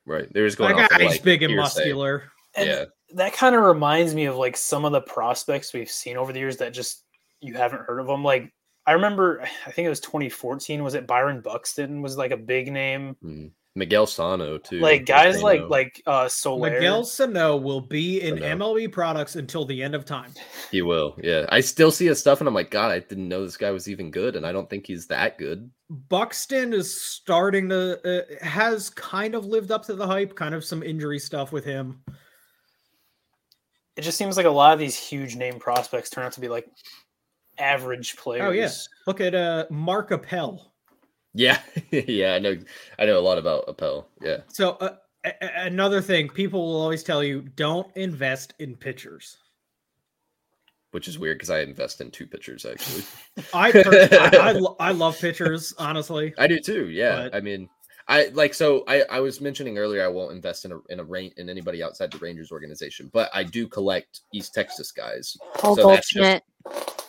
Right. They're just going That off of, guy's like, big and hearsay. muscular. And Yeah. that kind of reminds me of like some of the prospects we've seen over the years that just you haven't heard of them. Like I remember, I think it was 2014. Was it Byron Buxton was like a big name? Mhm. Miguel Sano too. Like guys like know. like uh Soler. Miguel Sano will be in Sano. MLB products until the end of time. he will. Yeah. I still see his stuff and I'm like, God, I didn't know this guy was even good, and I don't think he's that good. Buxton is starting to uh, has kind of lived up to the hype. Kind of some injury stuff with him. It just seems like a lot of these huge name prospects turn out to be like average players. Oh yeah, look at uh Mark Appel. Yeah. *laughs* yeah, I know I know a lot about Appel. Yeah. So uh, a- a- another thing, people will always tell you don't invest in pitchers. Which is weird because I invest in two pitchers actually. *laughs* I per- I, I, lo- I love pitchers, honestly. *laughs* I do too. Yeah. But- I mean, I like so I I was mentioning earlier I won't invest in a in a rain in anybody outside the Rangers organization, but I do collect East Texas guys. Cole So that's just- Goldschmidt.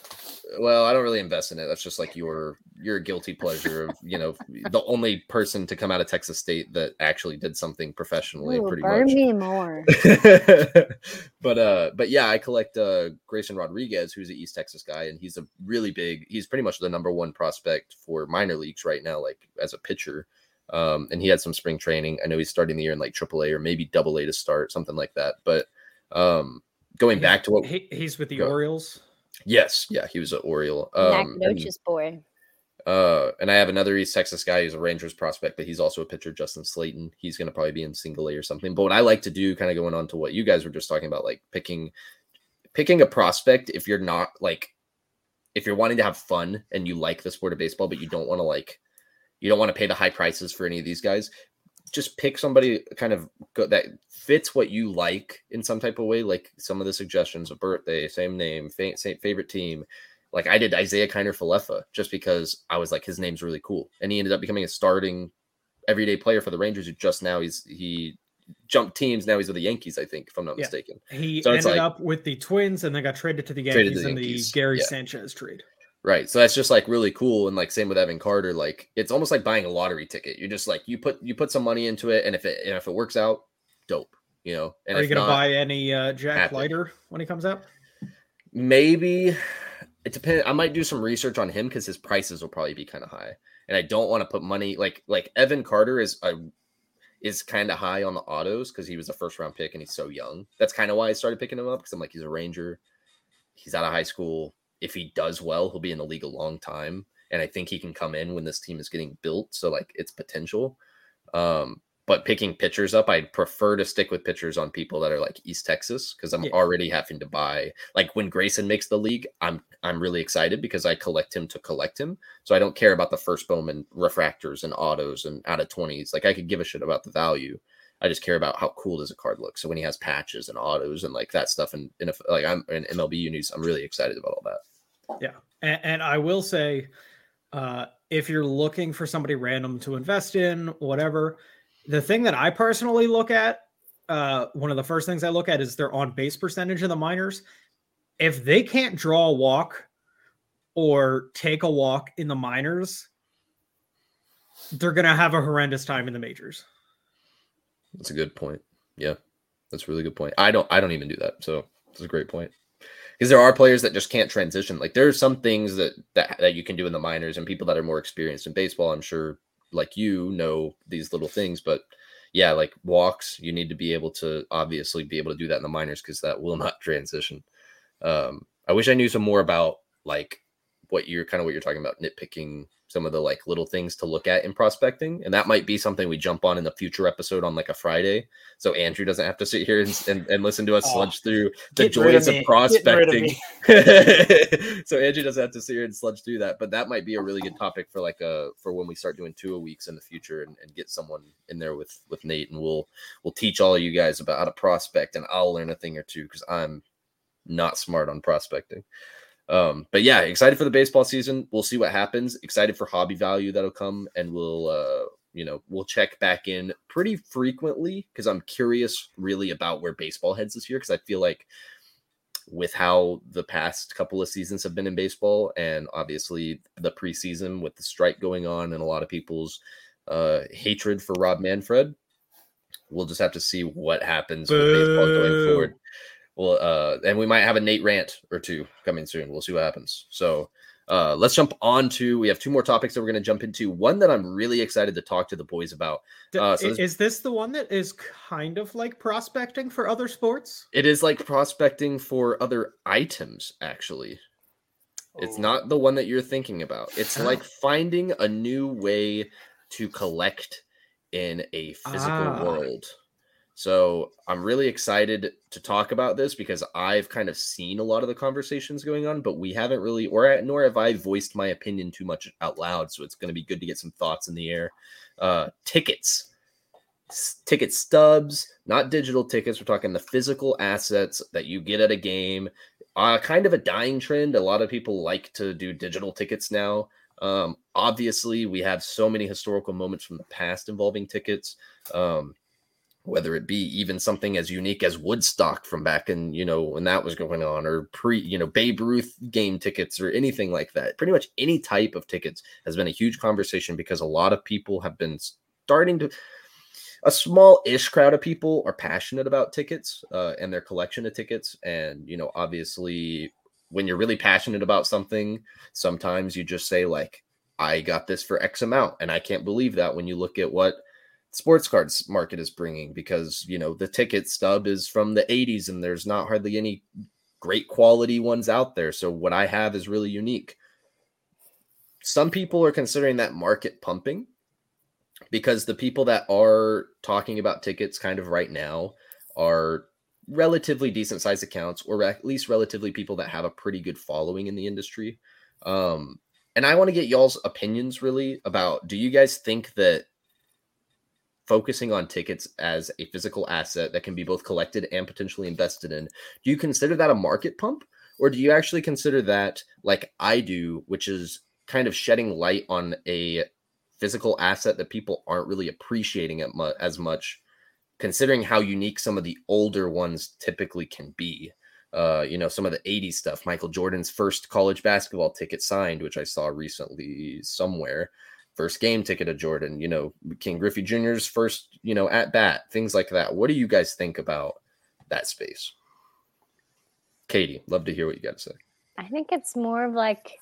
Well, I don't really invest in it. That's just like your your guilty pleasure of you know the only person to come out of Texas State that actually did something professionally, Ooh, pretty burn much. me more. *laughs* but uh, but yeah, I collect uh Grayson Rodriguez, who's an East Texas guy, and he's a really big. He's pretty much the number one prospect for minor leagues right now, like as a pitcher. Um, and he had some spring training. I know he's starting the year in like AAA or maybe Double A to start, something like that. But um, going back to what, He, he's with the Go. Orioles. Yes, yeah, he was an Oriole. Um, Nacogdoches boy. uh, and I have another East Texas guy who's a Rangers prospect, but he's also a pitcher, Justin Slaten. He's going to probably be in single A or something. But what I like to do, kind of going on to what you guys were just talking about, like picking picking a prospect if you're not like if you're wanting to have fun and you like the sport of baseball, but you don't want to like you don't want to pay the high prices for any of these guys. Just pick somebody kind of go, that fits what you like in some type of way. Like some of the suggestions: a birthday, same name, fa- same favorite team, like I did Isiah Kiner Falefa just because I was like his name's really cool, and he ended up becoming a starting everyday player for the Rangers. Who just now he's he jumped teams. Now he's with the Yankees, I think, if I'm not Yeah. mistaken. He So ended like- up with the Twins and then got traded to the Yankees to the in the Gary yeah. Sanchez trade. Right. So that's just like really cool. And like same with Evan Carter, like it's almost like buying a lottery ticket. You just like you put you put some money into it, and if it and if it works out, dope. You know. And Are you going to not, buy any uh, Jack happy. Leiter when he comes out? maybe it depends. I might do some research on him because his prices will probably be kind of high, and I don't want to put money like like Evan Carter is a is kind of high on the autos because he was a first round pick and he's so young. That's kind of why I started picking him up because I'm like he's a Ranger, he's out of high school. If he does well, he'll be in the league a long time, and I think he can come in when this team is getting built. So like it's potential. Um, but picking pitchers up, I'd prefer to stick with pitchers on people that are like East Texas because I'm Yeah. already having to buy. Like when Grayson makes the league, I'm I'm really excited because I collect him to collect him. So I don't care about the first Bowman refractors and autos and out of twenties. Like I could give a shit about the value. I just care about how cool does a card look. So when he has patches and autos and like that stuff, and in, like I'm in MLB news, I'm really excited about all that. Yeah, and, and I will say, uh, if you're looking for somebody random to invest in, whatever, the thing that I personally look at, uh, one of the first things I look at is their on base percentage in the minors. If they can't draw a walk or take a walk in the minors, they're gonna have a horrendous time in the majors. That's a good point. Yeah, that's a really good point. I don't I don't even do that, so it's a great point. Because there are players that just can't transition. Like there are some things that, that that you can do in the minors, and people that are more experienced in baseball, I'm sure, like you, know these little things. But yeah, like walks, you need to be able to obviously be able to do that in the minors because that will not *laughs* transition. Um, I wish I knew some more about like what you're kind of what you're talking about, nitpicking some of the like little things to look at in prospecting and that might be something we jump on in the future episode on like a friday so andrew doesn't have to sit here and, and, and listen to us oh, sludge through the joys of, of prospecting. of *laughs* *laughs* so andrew doesn't have to sit here and sludge through that but that might be a really good topic for like a for when we start doing two a weeks in the future and, and get someone in there with with nate and we'll we'll teach all of you guys about how to prospect and i'll learn a thing or two because i'm not smart on prospecting um, but yeah, excited for the baseball season. We'll see what happens. Excited for hobby value that'll come, and we'll uh, you know we'll check back in pretty frequently because I'm curious really about where baseball heads this year because I feel like with how the past couple of seasons have been in baseball and obviously the preseason with the strike going on and a lot of people's uh, hatred for Rob Manfred, we'll just have to see what happens Boo. with baseball going forward well, uh, and we might have a Nate rant or two coming soon. We'll see what happens. So, uh, let's jump on to. We have two more topics that we're going to jump into. One that I'm really excited to talk to the boys about. Uh, so this, is this the one that is kind of like prospecting for other sports? It is like prospecting for other items, actually. Oh. It's not the one that you're thinking about. It's like finding a new way to collect in a physical ah. world. So I'm really excited to talk about this because I've kind of seen a lot of the conversations going on, but we haven't really, or nor have I voiced my opinion too much out loud. So it's going to be good to get some thoughts in the air. Uh, tickets, S- ticket stubs, not digital tickets. We're talking the physical assets that you get at a game. Uh, kind of a dying trend. A lot of people like to do digital tickets now. Um, obviously, we have so many historical moments from the past involving tickets. Um, whether it be even something as unique as Woodstock from back in, you know, when that was going on, or pre, you know, Babe Ruth game tickets or anything like that. Pretty much any type of tickets has been a huge conversation because a lot of people have been starting to, a small ish crowd of people are passionate about tickets uh, and their collection of tickets. And, you know, obviously, when you're really passionate about something, sometimes you just say, like, I got this for X amount. And I can't believe that when you look at what, sports cards market is bringing because you know the ticket stub is from the 80s and there's not hardly any great quality ones out there. So what i have is really unique. Some people are considering that market pumping because the people that are talking about tickets kind of right now are relatively decent sized accounts or at least relatively people that have a pretty good following in the industry. Um and i want to get y'all's opinions really about do you guys think that focusing on tickets as a physical asset that can be both collected and potentially invested in, do you consider that a market pump? Or do you actually consider that, like I do, which is kind of shedding light on a physical asset that people aren't really appreciating it mu- as much, considering how unique some of the older ones typically can be? Uh, you know, some of the 80s stuff, Michael Jordan's first college basketball ticket signed, which I saw recently somewhere first game ticket of Jordan, you know, King Griffey Jr.'s first, you know, at bat, things like that. What do you guys think about that space? Katie, love to hear what you got to say. I think it's more of like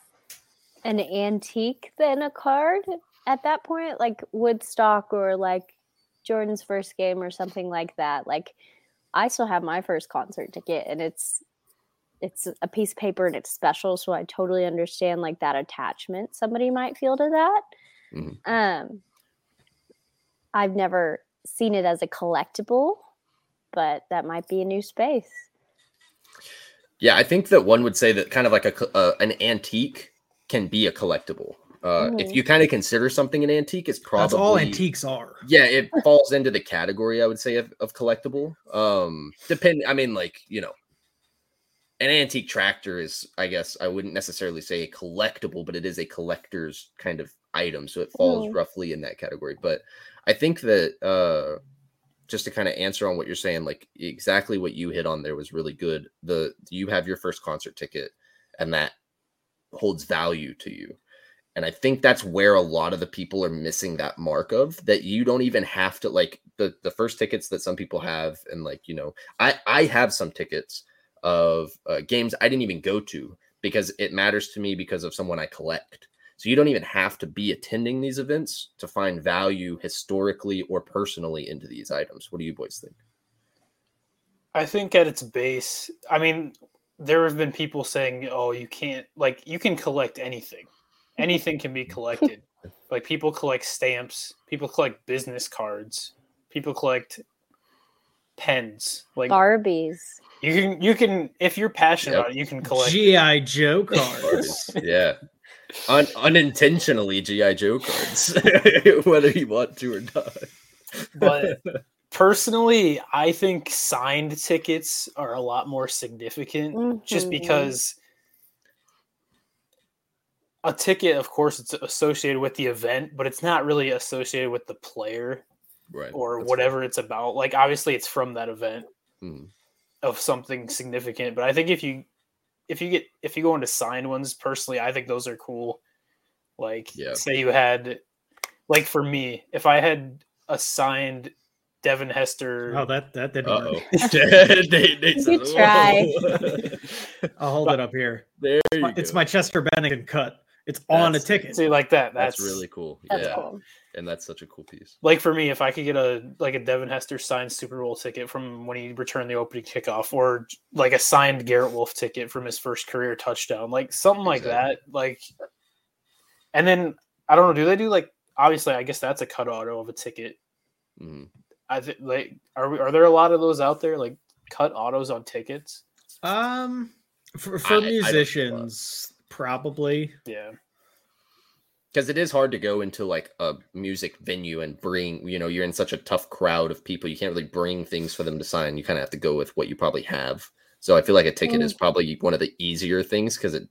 an antique than a card at that point, like Woodstock or like Jordan's first game or something like that. Like I still have my first concert ticket and it's it's a piece of paper and it's special, so I totally understand like that attachment somebody might feel to that. Mm-hmm. Um, I've never seen it as a collectible, but that might be a new space. Yeah, I think that one would say that kind of like a, an antique can be a collectible. Uh, Mhm. If you kind of consider something an antique, it's probably That's all antiques are. Yeah, it *laughs* falls into the category I would say of, of collectible. Um, depend. I mean, like you know, an antique tractor is, I guess, I wouldn't necessarily say a collectible, but it is a collector's kind of item, so it falls Mhm. roughly in that category. But I think that uh, just to kind of answer on what you're saying, like exactly what you hit on there was really good. The you have your first concert ticket, and that holds value to you. And I think that's where a lot of the people are missing that mark of that you don't even have to like the the first tickets that some people have and like you know I I have some tickets of uh, games I didn't even go to because it matters to me because of someone I collect. So you don't even have to be attending these events to find value historically or personally into these items. What do you boys think? I think at its base, I mean, there have been people saying, "Oh, you can't like you can collect anything. Anything can be *laughs* collected." like people collect stamps, people collect business cards, people collect pens. Like Barbies. you can you can if you're passionate Yep. about it, you can collect GI Joe *laughs* cards. Cards. yeah. Un- unintentionally GI Joe cards, *laughs* whether you want to or not. but *laughs* personally, I think signed tickets are a lot more significant just Mhm. because a ticket, of course, it's associated with the event, but it's not really associated with the player Right. or that's whatever it's about. Like, obviously, it's from that event Mhm. of something significant, but I think if you if you get if you go into signed ones, personally, I think those are cool. Like, Yeah. say you had, like for me, if I had a signed Devin Hester Oh, that that didn't work. oh. Nate, Nate said, try. I'll hold it up here. *laughs* there It's you my, it's go. my Chester Bennington cut. It's on a ticket. See, like that. That's, That's, really cool. That's yeah, cool. and that's such a cool piece. like for me. If I could get a like a Devin Hester signed Super Bowl ticket from when he returned the opening kickoff, or like a signed Garrett Wolfe ticket from his first career touchdown, like something like Exactly. that. Like, and then I don't know. Do they do like? Obviously, I guess that's a cut auto of a ticket. Mhm. I think like are we, are there a lot of those out there like cut autos on tickets? Um, for, I- for I don't know. Musicians, probably. Yeah, because it is hard to go into like a music venue and bring you know you're in such a tough crowd of people you can't really bring things for them to sign. You kind of have to go with what you probably have. So i feel like a ticket is mm. probably one of the easier things because it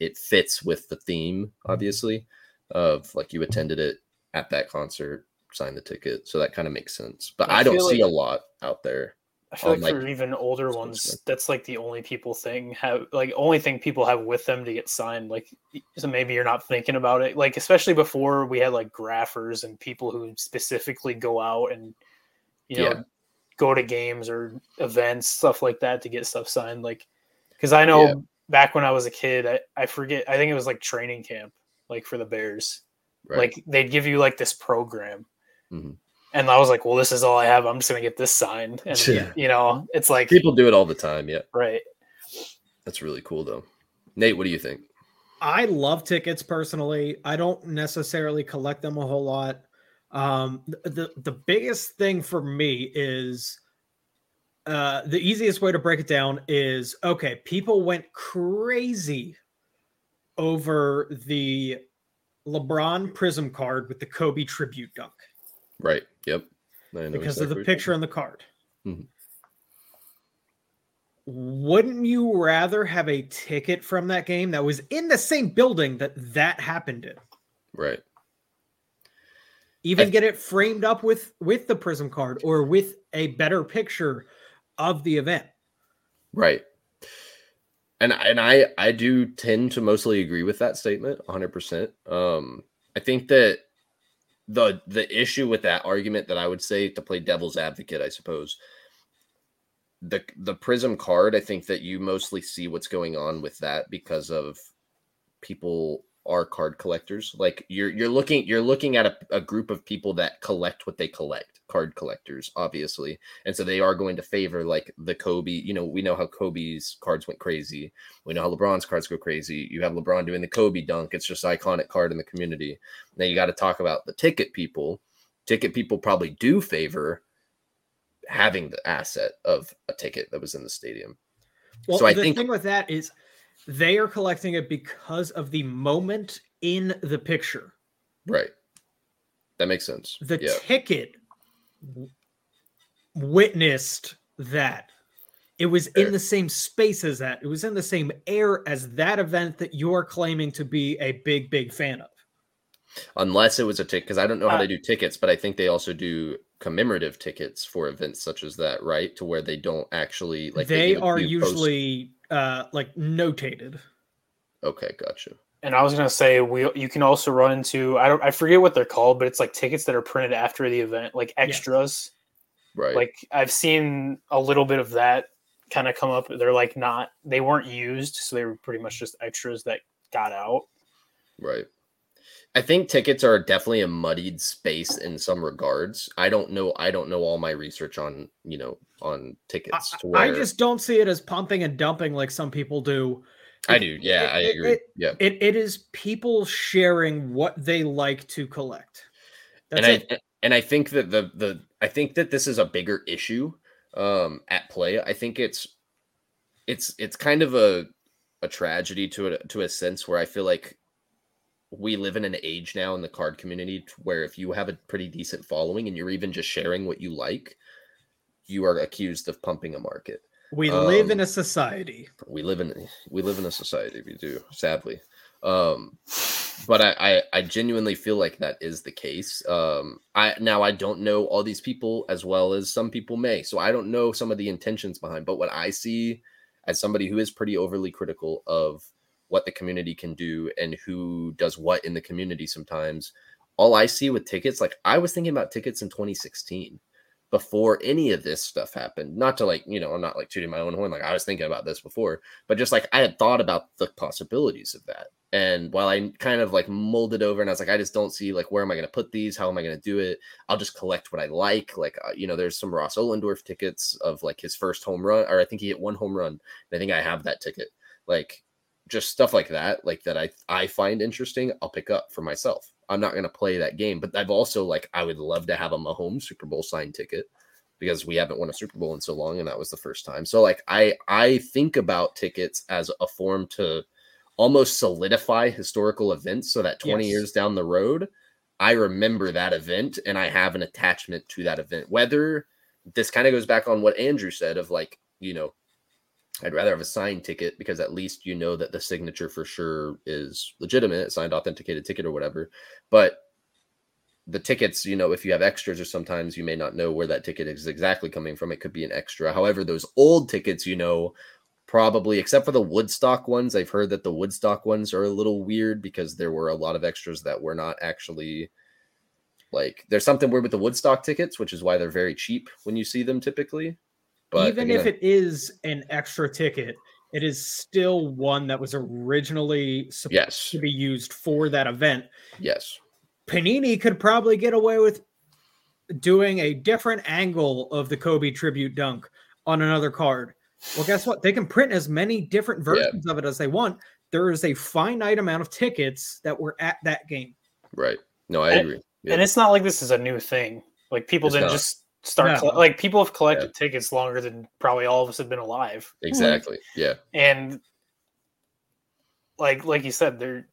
it fits with the theme obviously of like you attended it at that concert signed the ticket. So that kind of makes sense. But I i, don't see like- a lot out there I feel On, like, like, for even older ones, that's like the only people thing have like only thing people have with them to get signed. Like, so maybe you're not thinking about it. Like, especially before we had like graphers and people who specifically go out and you know Yeah. go to games or events stuff like that to get stuff signed. Like, because I know Yeah. back when I was a kid, I, I forget. I think it was like training camp, like for the Bears. right Like they'd give you like this program. Mhm. And I was like, well, this is all I have. I'm just gonna get this signed. And Yeah. you know, it's like people do it all the time yeah right. that's really cool though nate what do you think I love tickets personally. I don't necessarily collect them a whole lot. Um, the the biggest thing for me is uh, the easiest way to break it down is okay. People went crazy over the LeBron Prism card with the Kobe tribute dunk right yep because exactly of the picture on the card. Mhm. Wouldn't you rather have a ticket from that game that was in the same building that that happened in? right Even I- get it framed up with with the prism card or with a better picture of the event. Right. And and I I do tend to mostly agree with that statement 100%. Um I think that the the issue with that argument that I would say to play devil's advocate, I suppose, the the prism card, I think that you mostly see what's going on with that because of people are card collectors. Like you're you're looking you're looking at a, a group of people that collect what they collect, card collectors, obviously. And so they are going to favor like the Kobe. You know, we know how Kobe's cards went crazy. We know how LeBron's cards go crazy. You have LeBron doing the Kobe dunk. It's just an iconic card in the community. Now you got to talk about the ticket people. Ticket people probably do favor having the asset of a ticket that was in the stadium. Well, So I the think- thing with that is they are collecting it because of the moment in the picture. Right. That makes sense. The yeah. ticket witnessed that. It was in the same space as that. It was in the same air as that event that you're claiming to be a big, big fan of. Unless it was a ticket, because I don't know how Uh, they do tickets, but I think they also do commemorative tickets for events such as that, right? To where they don't actually like they to are you post- usually uh like notated. okay. Gotcha. And I was gonna say we you can also run into I don't I forget what they're called, but it's like tickets that are printed after the event, like extras. Right. Like I've seen a little bit of that kind of come up. They're like not they weren't used, so they were pretty much just extras that got out. Right. I think tickets are definitely a muddied space in some regards. I don't know. I don't know all my research on you know on I, tickets. To I just don't see it as pumping and dumping like some people do. I do. Yeah, I it- agree. it- yeah, It it is people sharing what they like to collect. That's and it. I and I think that the the I think that this is a bigger issue um at play. I think it's it's it's kind of a a tragedy to a to a sense where I feel like we live in an age now in the card community where if you have a pretty decent following and you're even just sharing what you like, you are accused of pumping a market. We live um, in a society. we live in we live in a society we do sadly. Um but I, I i genuinely feel like that is the case. Um i now i don't know all these people as well as some people may so i don't know some of the intentions behind but what i see as somebody who is pretty overly critical of what the community can do and who does what in the community sometimes all i see with tickets like i was thinking about tickets in 2016 before any of this stuff happened. Not to like, you know, I'm not like tooting my own horn. Like I was thinking about this before, but just like I had thought about the possibilities of that. And while I kind of like molded over and I was like, I just don't see like where am I going to put these? How am I going to do it? I'll just collect what I like. Like, uh, you know, there's some Ross Ohlendorf tickets of like his first home run, or I think he hit one home run. And I think I have that ticket. Like, just stuff like that, like that I I find interesting. I'll pick up for myself. I'm not going to play that game, but I've also like I would love to have a Mahomes Super Bowl signed ticket because we haven't won a Super Bowl in so long, and that was the first time. So like I I think about tickets as a form to almost solidify historical events, so that 20 Yes. years down the road, I remember that event and I have an attachment to that event. Whether this kind of goes back on what Andrew said of like you know I'd rather have a signed ticket because at least you know that the signature for sure is legitimate, signed authenticated ticket or whatever. But the tickets, you know, if you have extras or sometimes you may not know where that ticket is exactly coming from. It could be an extra. However, those old tickets, you know, probably except for the Woodstock ones, I've heard that the Woodstock ones are a little weird because there were a lot of extras that were not actually like there's something weird with the Woodstock tickets, which is why they're very cheap when you see them typically. But Even if it is an extra ticket, it is still one that was originally supposed yes, to be used for that event. yes, Panini could probably get away with doing a different angle of the Kobe tribute dunk on another card. Well, guess what? They can print as many different Yeah. versions of it as they want. There is a finite amount of tickets that were at that game. right. No, I And- agree. Yeah. And it's not like this is a new thing. Like people It's didn't not. just start No. coll- like people have collected tickets longer than probably all of us have been alive. *laughs* Exactly. Yeah. And like like you said, there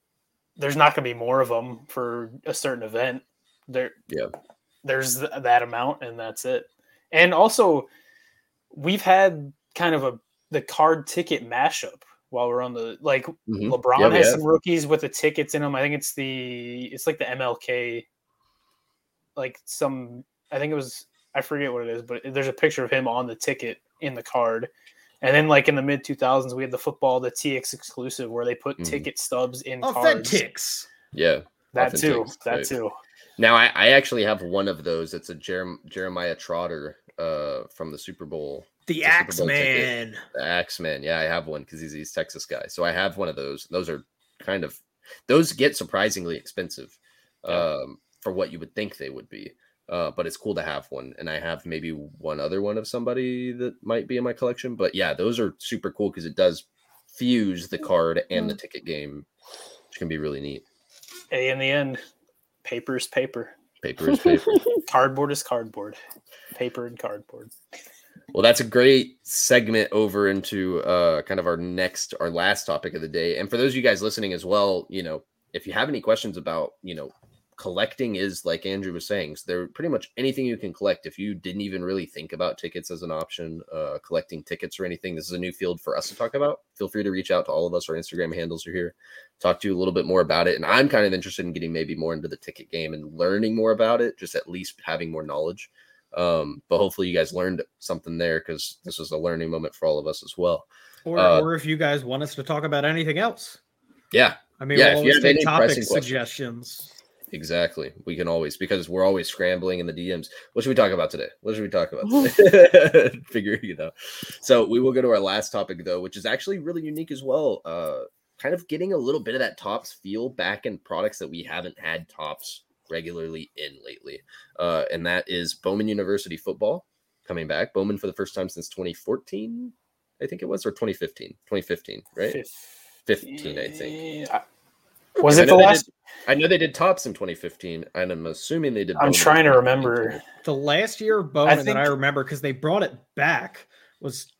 there's not going to be more of them for a certain event. There, Yeah. There's th- that amount, and that's it. And also, we've had kind of a the card ticket mashup while we're on the like Mhm. LeBron Yeah, has have. some rookies with the tickets in them. I think it's the it's like the MLK, like some. I think it was I forget what it is, but there's a picture of him on the ticket in the card. And then like in the mid 2000s, we had the football, the TX exclusive, where they put Mhm. ticket stubs in cards. Authentics. Yeah. That too. Authentics, That right. too. Now I, I actually have one of those. It's a Jerem- Jeremiah Trotter uh from the Super Bowl. The It's a Super Axe Bowl ticket. Man. The Axeman. Yeah, I have one because he's he's Texas guy. So I have one of those. Those are kind of those get surprisingly expensive Yeah. um for what you would think they would be. Uh, but it's cool to have one, and I have maybe one other one of somebody that might be in my collection. But yeah, those are super cool because it does fuse the card and the ticket game, which can be really neat. Hey, in the end, paper is paper. Paper is paper. *laughs* Cardboard is cardboard. Paper and cardboard. Well, that's a great segment over into uh, kind of our next, our last topic of the day. And for those of you guys listening as well, you know, if you have any questions about, you know, collecting is like Andrew was saying, so they're pretty much anything you can collect. If you didn't even really think about tickets as an option, uh, collecting tickets or anything, this is a new field for us to talk about. Feel free to reach out to all of us. Our Instagram handles are here. Talk to you a little bit more about it. And I'm kind of interested in getting maybe more into the ticket game and learning more about it, just at least having more knowledge. Um, but hopefully you guys learned something there because this was a learning moment for all of us as well. Or, Uh, or if you guys want us to talk about anything else. Yeah, I mean, Yeah, we'll if you have any topic suggestions. questions. Exactly. We can always because we're always scrambling in the DMs. What should we talk about today? What should we talk about today? *laughs* *laughs* Figuring it out. So we will go to our last topic though, which is actually really unique as well. Uh kind of getting a little bit of that Topps feel back in products that we haven't had Topps regularly in lately. Uh and that is Bowman University football coming back. Bowman for the first time since 2014, I think it was, or 2015. 2015, right? Fif- 15, I think. Yeah. Was I it know the they last? did- I know they did Topps in 2015, and I'm assuming they did. I'm Bowman trying to remember. The last year of Bowman that I remember because they brought it back was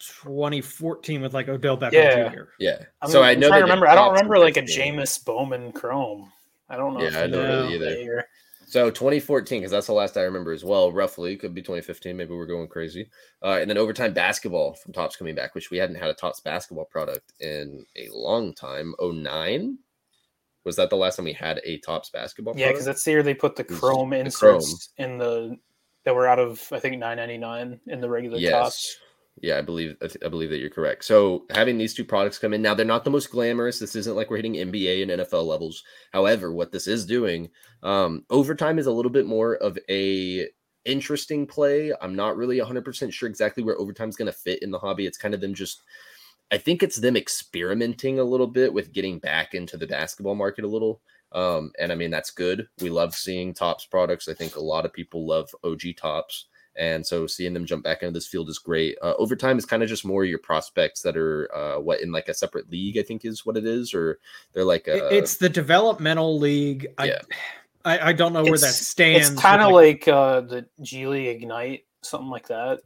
2014 with like Odell Beckham Yeah. Jr. Yeah. I'm, so I I'm know. trying they to remember. I don't remember like a 15. Jameis Bowman Chrome. I don't know. Yeah, if I he don't did really either. year. So 2014, because that's the last I remember as well. Roughly, could be 2015. Maybe we're going crazy. Uh, and then overtime basketball from Topps coming back, which we hadn't had a Topps basketball product in a long time. 09 was that the last time we had a Topps basketball? Yeah, because that's the year they put the Chrome the inserts in the that were out of I think 9.99 in the regular yes. Topps. Yeah, I believe I, believe that you're correct. So having these two products come in now, they're not the most glamorous. This isn't like we're hitting NBA and NFL levels. However, what this is doing, um, overtime is a little bit more of a interesting play. I'm not really 100% sure exactly where overtime is going to fit in the hobby. It's kind of them just I think it's them experimenting a little bit with getting back into the basketball market a little. Um, and I mean that's good. We love seeing Topps products. I think a lot of people love OG Topps. And so seeing them jump back into this field is great. Uh, overtime is kind of just more your prospects that are uh, what in like a separate league, I think is what it is, or they're like a, it's the developmental league. I, Yeah. I, I don't know where that stands. It's kind of like, uh, the G League Ignite, something like that.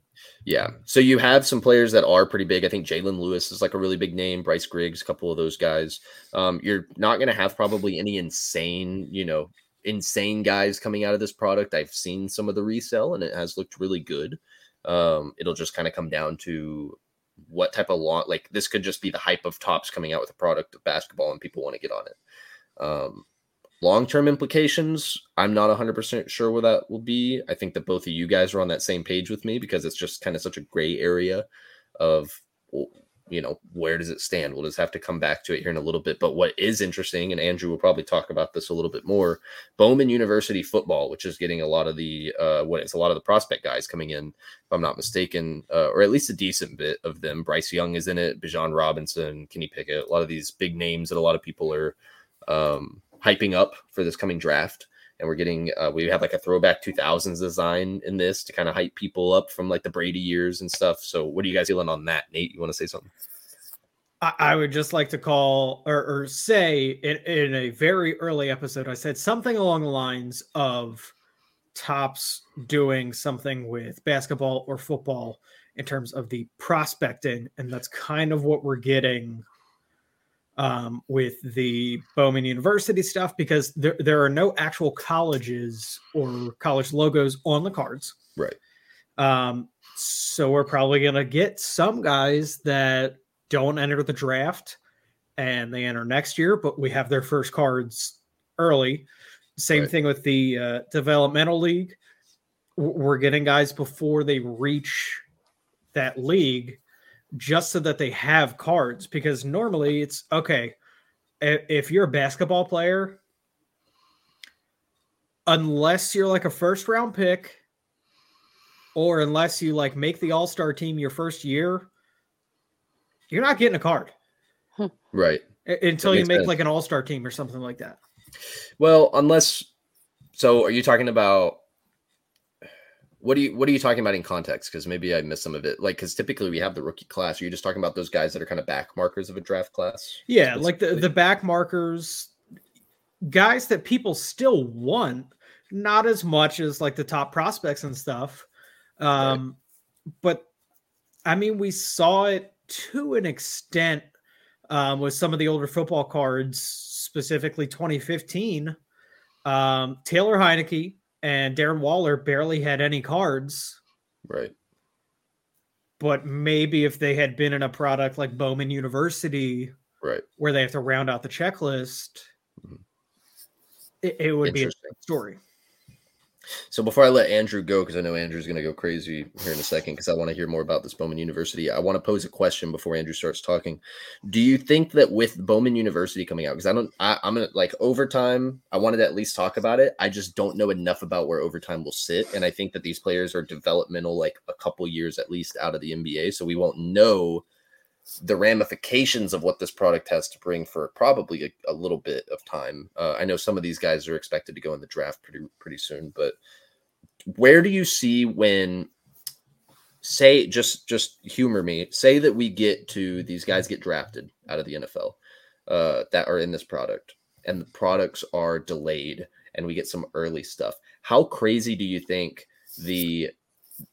Yeah. So you have some players that are pretty big. I think Jalen Lewis is like a really big name. Bryce Griggs, a couple of those guys. Um, you're not going to have probably any insane, you know, insane guys coming out of this product. I've seen some of the resell and it has looked really good. Um, it'll just kind of come down to what type of long, like this could just be the hype of Topps coming out with a product of basketball and people want to get on it. Um, long term implications, I'm not 100% sure where that will be. I think that both of you guys are on that same page with me because it's just kind of such a gray area of, you know, where does it stand? We'll just have to come back to it here in a little bit. But what is interesting, and Andrew will probably talk about this a little bit more Bowman University football, which is getting a lot of the, uh, what is a lot of the prospect guys coming in, if I'm not mistaken, uh, or at least a decent bit of them. Bryce Young is in it, Bijan Robinson, Kenny Pickett, a lot of these big names that a lot of people are, um, hyping up for this coming draft. And we're getting, uh, we have like a throwback 2000s design in this to kind of hype people up from like the Brady years and stuff. So, what are you guys feeling on that? Nate, you want to say something? I, I would just like to call or, or say in, in a very early episode, I said something along the lines of Topps doing something with basketball or football in terms of the prospecting. And that's kind of what we're getting um, with the Bowman University stuff because there, there are no actual colleges or college logos on the cards. Right. Um, so we're probably going to get some guys that don't enter the draft and they enter next year, but we have their first cards early. Same Right. thing with the uh, developmental league. We're getting guys before they reach that league just so that they have cards because normally it's okay if you're a basketball player unless you're like a first round pick or unless you like make the all-star team your first year you're not getting a card hmm. Right. until you make sense. like an all-star team or something like that Well, unless so are you talking about what do you what are you talking about in context? Because maybe I missed some of it. Like because typically we have the rookie class. Are you just talking about those guys that are kind of back markers of a draft class? Yeah, like the the back markers, guys that people still want, not as much as like the top prospects and stuff. Um, but I mean, we saw it to an extent um, with some of the older football cards. specifically 2015, um, Taylor Heinicke and Darren Waller barely had any cards. Right. But maybe if they had been in a product like Bowman University, right, where they have to round out the checklist, mm-hmm. it, it, would be a story. So before I let Andrew go, because I know Andrew's going to go crazy here in a second, because I want to hear more about this Bowman University. I want to pose a question before Andrew starts talking. Do you think that with Bowman University coming out, because I don't, I, I'm gonna like overtime. I wanted to at least talk about it. I just don't know enough about where overtime will sit, and I think that these players are developmental, like a couple years at least out of the NBA, so we won't know the ramifications of what this product has to bring for probably a, a little bit of time. Uh, I know some of these guys are expected to go in the draft pretty pretty soon, but where do you see when say just just humor me say that we get to these guys get drafted out of the NFL uh, that are in this product and the products are delayed and we get some early stuff how crazy do you think the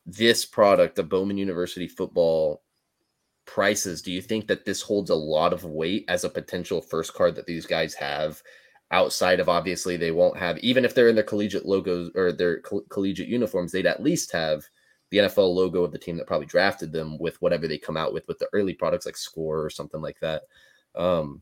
this product the Bowman University football prices, do you think that this holds a lot of weight as a potential first card that these guys have outside of obviously they won't have, even if they're in their collegiate logos or their co- collegiate uniforms, they'd at least have the NFL logo of the team that probably drafted them with whatever they come out with with the early products like Score or something like that. Um,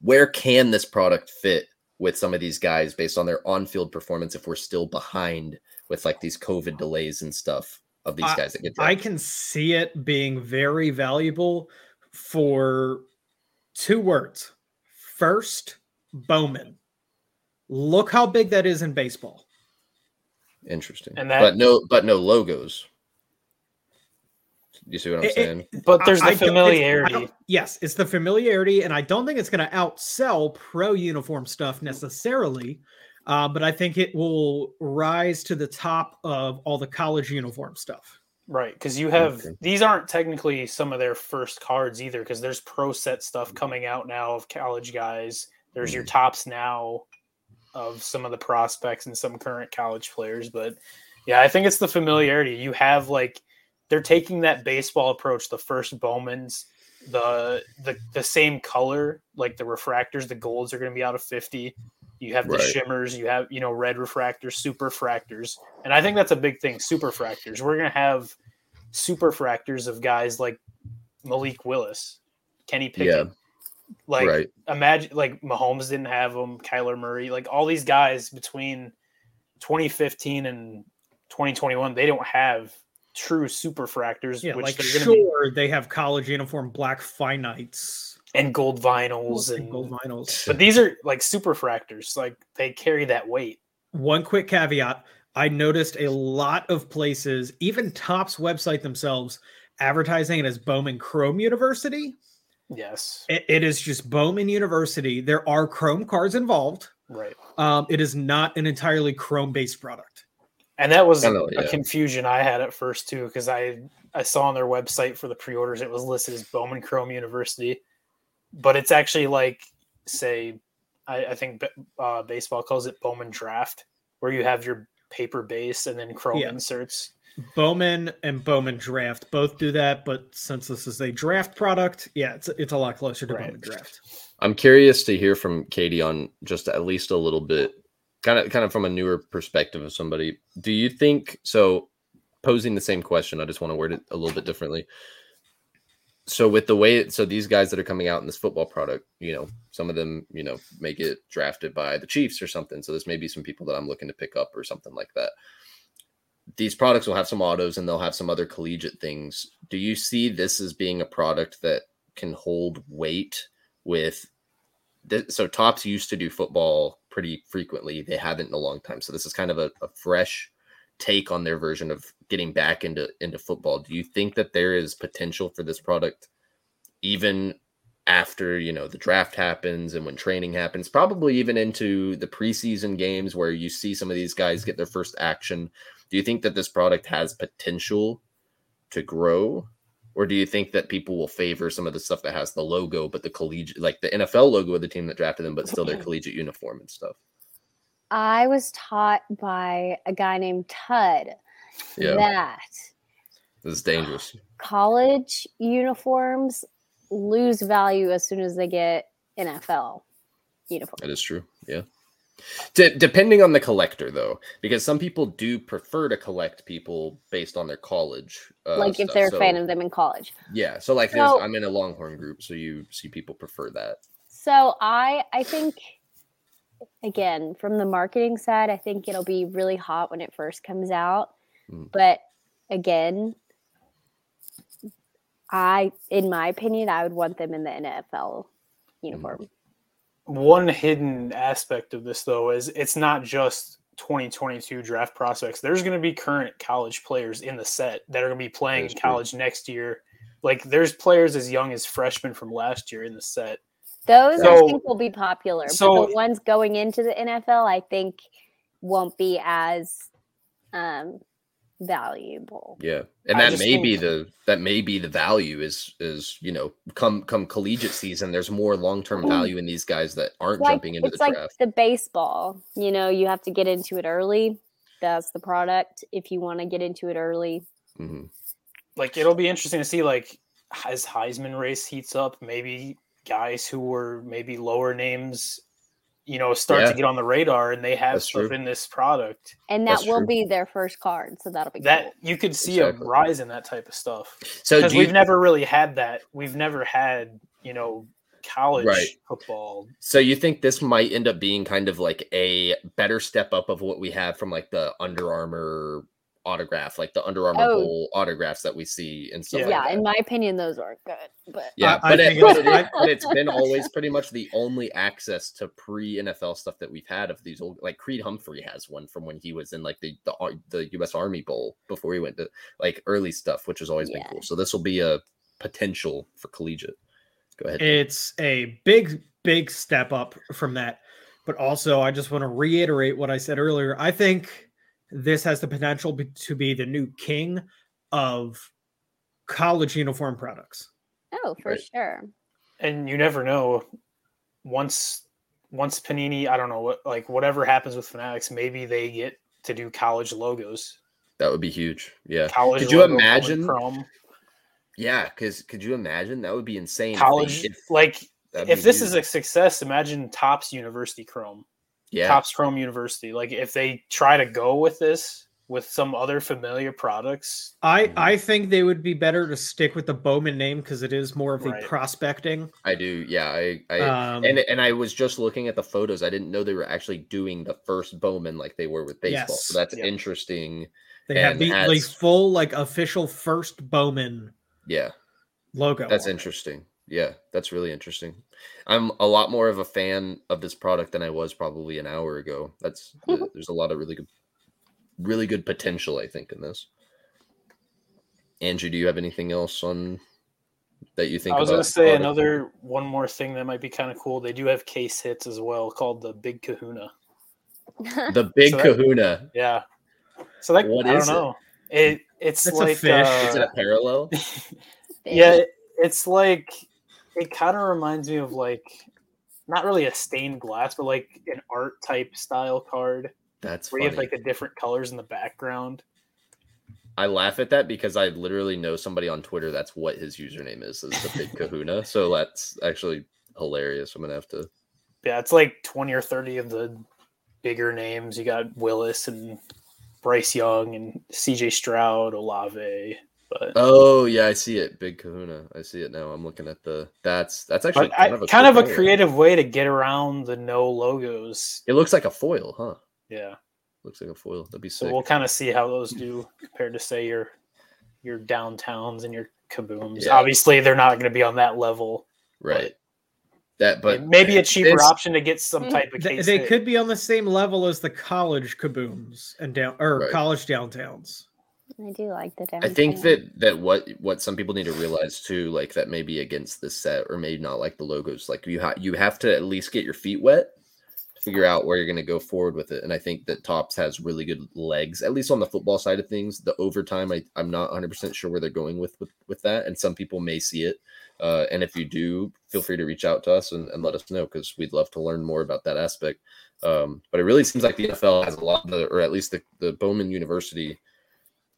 where can this product fit with some of these guys based on their on-field performance if we're still behind with like these COVID delays and stuff? Of these guys that get drafted. I can see it being very valuable for two words. First, Bowman. Look how big that is in baseball. Interesting. And that, but no, but no logos. You see what I'm it, saying? It, but there's the I familiarity. yes, it's the familiarity, and I don't think it's going to outsell pro uniform stuff necessarily. Uh, but I think it will rise to the top of all the college uniform stuff. Right, because you have okay. these aren't technically some of their first cards either, because there's pro set stuff coming out now of college guys. There's your Topps now of some of the prospects and some current college players. But yeah, I think it's the familiarity. You have like they're taking that baseball approach, the first Bowman's, the the the same color, like the refractors, the golds are gonna be out of 50 you have the right. shimmers, you have, you know, red refractors, super fractors. And I think that's a big thing, super fractors. We're going to have super fractors of guys like Malik Willis, Kenny Pickett. Yeah. Like right. imagine like Mahomes didn't have them, Kyler Murray, like all these guys between 2015 and 2021, they don't have true super fractors. Yeah, like sure be... they have college uniform black finites and gold vinyls and, gold vinyls. But these are like super fractors, like they carry that weight. One quick caveat: I noticed a lot of places, even Topps website themselves, advertising it as Bowman Chrome University. Yes, it, it is just Bowman University. There are Chrome cards involved. Right. Um, it is not an entirely Chrome based product. And that was know, yeah. a confusion I had at first too, because I I saw on their website for the pre-orders it was listed as Bowman Chrome University, but it's actually like say I, I think uh, baseball calls it Bowman Draft, where you have your paper base and then chrome yeah. inserts. Bowman and Bowman Draft both do that, but since this is a draft product, yeah, it's it's a lot closer to right. Bowman Draft. I'm curious to hear from Katie on just at least a little bit, kind of kind of from a newer perspective of somebody. Do you think so? Posing the same question, I just want to word it a little bit differently so with the way so these guys that are coming out in this football product you know some of them you know may get drafted by the chiefs or something. So this may be some people that i'm looking to pick up or something like that. These products will have some autos and they'll have some other collegiate things. Do you see this as being a product that can hold weight with this, so Topps used to do football pretty frequently. They haven't in a long time. So this is kind of a, a fresh take on their version of getting back into into football. Do you think that there is potential for this product even after, you know, the draft happens and when training happens, probably even into the preseason games where you see some of these guys get their first action? Do you think that this product has potential to grow? Or do you think that people will favor some of the stuff that has the logo, but the collegiate, like the NFL logo of the team that drafted them, but still their collegiate uniform and stuff? I was taught by a guy named Tud yeah. that this is dangerous. College uniforms lose value as soon as they get NFL. uniform. That is true. Yeah. D- depending on the collector, though, because some people do prefer to collect people based on their college. Uh, like if stuff. they're a fan of them in college. Yeah. So, like, So- I'm in a Longhorn group, so you see people prefer that. So I I think again from the marketing side, I think it'll be really hot when it first comes out. Mm. But again, I in my opinion, I would want them in the NFL uniform. One hidden aspect of this, though, is it's not just 2022 draft prospects. There's going to be current college players in the set that are going to be playing in college next year. Like, there's players as young as freshmen from last year in the set. Those I think will be popular, so- but the ones going into the NFL, I think, won't be as um, valuable. Yeah, and I that just may be the that may be the value is is you know come come collegiate season. There's more long term value in these guys that aren't like jumping into it's the like draft. the baseball. You know, you have to get into it early. That's the product. If you want to get into it early, hmm Like, it'll be interesting to see, like, as Heisman race heats up, maybe guys who were maybe lower names, you know, start Yeah. to get on the radar and they have That's stuff true. in this product. and that That's will true. be their first card, so that'll be That cool. you could see Exactly. a rise in that type of stuff. So because we've never really had that. We've never had, you know, college Right. football. so you think this might end up being kind of like a better step up of what we have from like the Under Armour autograph, like the Under Armour Oh. Bowl autographs that we see and stuff. Yeah. like yeah, that. in my opinion, those aren't good. But Yeah, I- I but, it, think but, it's- it, but it's been always pretty much the only access to pre NFL stuff that we've had of these old like Creed Humphrey has one from when he was in like the the, uh, the U.S. Army Bowl before he went to like early stuff, which has always been cool. So this will be a potential for collegiate. Go ahead. It's a big, big step up from that. But also, I just want to reiterate what I said earlier. I think this has the potential be- to be the new king of college uniform products. oh, for Right. sure. And you never know. Once once Panini, I don't know what like whatever happens with Fanatics, maybe they get to do college logos. that would be huge. Yeah, College Could you logo, imagine- chrome, yeah. Because could you imagine that would be insane? college if- like that'd if be this is a success, imagine Topps University Chrome. Yeah, Topps Chrome University. Like if they try to go with this with some other familiar products, I Mhm. I think they would be better to stick with the Bowman name because it is more of a Right. prospecting. I do. Yeah, I. I Um, and and I was just looking at the photos. I didn't know they were actually doing the first Bowman like they were with baseball. Yes. So that's Yep. interesting. they have and the like full like official first Bowman Yeah, logo. that's interesting. it. Interesting. Yeah, that's really interesting. I'm a lot more of a fan of this product than I was probably an hour ago. That's *laughs* uh, there's a lot of really good, really good potential. I think in this. Angie, do you have anything else on that you think? I was going to say product? another one more thing that might be kind of cool. They do have case hits as well called the Big Kahuna. *laughs* the big So that- Kahuna. Yeah. So that What I is don't it? know. It it's It's a like fish. uh, Is it a parallel? *laughs* yeah, it's like it kind of reminds me of like not really a stained glass, but like an art type style card That's where funny. you have like the different colors in the background. I laugh at that because I literally know somebody on Twitter that's what his username is, is the big kahuna. *laughs* So that's actually hilarious. I'm gonna have to Yeah, it's like twenty or thirty of the bigger names. You got Willis and Bryce Young and C.J. Stroud, Olave. But Oh yeah, I see it. Big kahuna. I see it now. I'm looking at the that's that's actually but I, kind of a kind of a creative way to get around the no logos. It looks like a foil, huh? Yeah. Looks like a foil. That'd be So we'll kind of see how those do compared to say your your downtowns and your kabooms. Yeah. Obviously, they're not going to be on that level. right. That but maybe a cheaper this- option to get some mm. type of They, case. they hit. could be on the same level as the college kabooms and down or Right. college downtowns. I do like the I think that that what what some people need to realize too, like that may be against this set or maybe not like the logos. Like you have you have to at least get your feet wet to figure out where you're going to go forward with it. And I think that Topps has really good legs, at least on the football side of things. The overtime, I I'm not 100 percent sure where they're going with with with that, and some people may see it. Uh, and if you do, feel free to reach out to us and, and let us know because we'd love to learn more about that aspect. Um, but it really seems like the NFL has a lot of the, or at least the, the Bowman University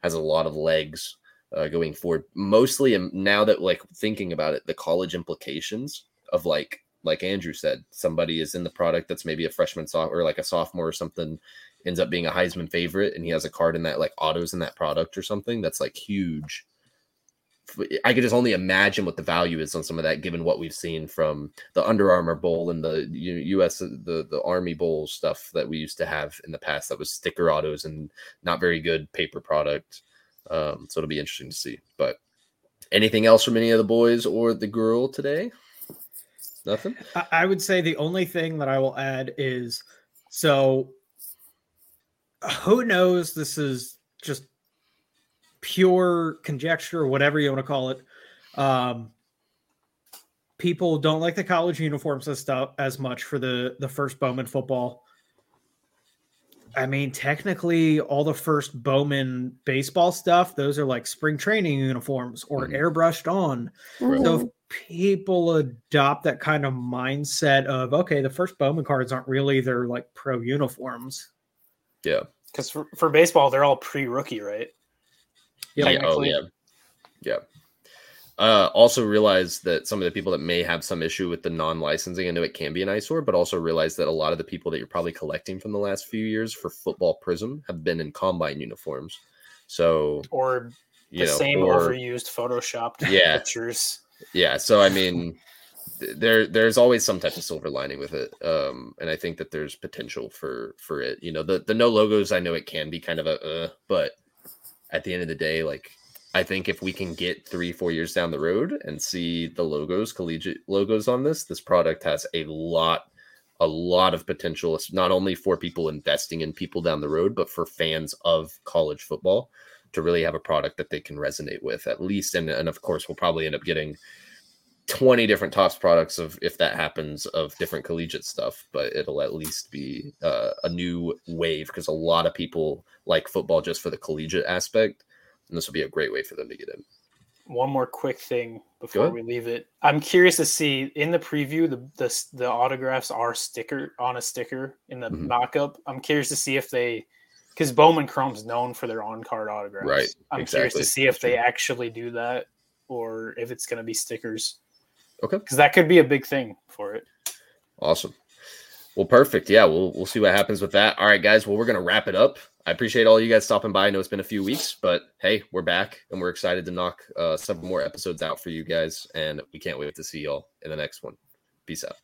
has a lot of legs uh, going forward. Mostly um, now that like thinking about it, the college implications of like like Andrew said, somebody is in the product that's maybe a freshman soph- or like a sophomore or something ends up being a Heisman favorite and he has a card in that like autos in that product or something that's like huge. I could just only imagine what the value is on some of that, given what we've seen from the Under Armour Bowl and the U.S. the the Army Bowl stuff that we used to have in the past. That was sticker autos and not very good paper product. Um, so it'll be interesting to see. But anything else from any of the boys or the girl today? Nothing. I would say the only thing that I will add is so who knows this is just pure conjecture, whatever you want to call it. Um, people don't like the college uniforms and stuff as much for the the first Bowman football. I mean, technically, all the first Bowman baseball stuff, those are like spring training uniforms or mm-hmm. airbrushed on. Right. So if people adopt that kind of mindset of, okay, the first Bowman cards aren't really their like pro uniforms. Yeah. Because for, for baseball, they're all pre rookie, right? Yeah. Oh, yeah. Yeah. Uh, also realize that some of the people that may have some issue with the non-licensing, I know it can be an eyesore, but also realize that a lot of the people that you're probably collecting from the last few years for Football Prizm have been in combine uniforms. So or the know, same or, overused photoshopped yeah, pictures. Yeah. So I mean, there there's always some type of silver lining with it um and i think that there's potential for for it you know the the no logos i know it can be kind of a uh, but at the end of the day, like I think if we can get three, four years down the road and see the logos, collegiate logos on this, this product has a lot, a lot of potential. It's not only for people investing in people down the road, but for fans of college football to really have a product that they can resonate with at least. And, and of course, we'll probably end up getting 20 different Topps products of if that happens of different collegiate stuff but it'll at least be uh, a new wave because a lot of people like football just for the collegiate aspect and this will be a great way for them to get in one more quick thing before we leave it i'm curious to see in the preview the the, the autographs are sticker on a sticker in the mm-hmm. mock-up i'm curious to see if they because bowman chrome's known for their on-card autographs right i'm exactly. curious to see if they actually do that or if it's going to be stickers Okay. Because that could be a big thing for it. Awesome. Well, perfect. Yeah, we'll we'll see what happens with that. All right, guys. Well, we're gonna wrap it up. I appreciate all you guys stopping by. I know it's been a few weeks, but hey, we're back and we're excited to knock uh, several more episodes out for you guys, and we can't wait to see y'all in the next one. Peace out.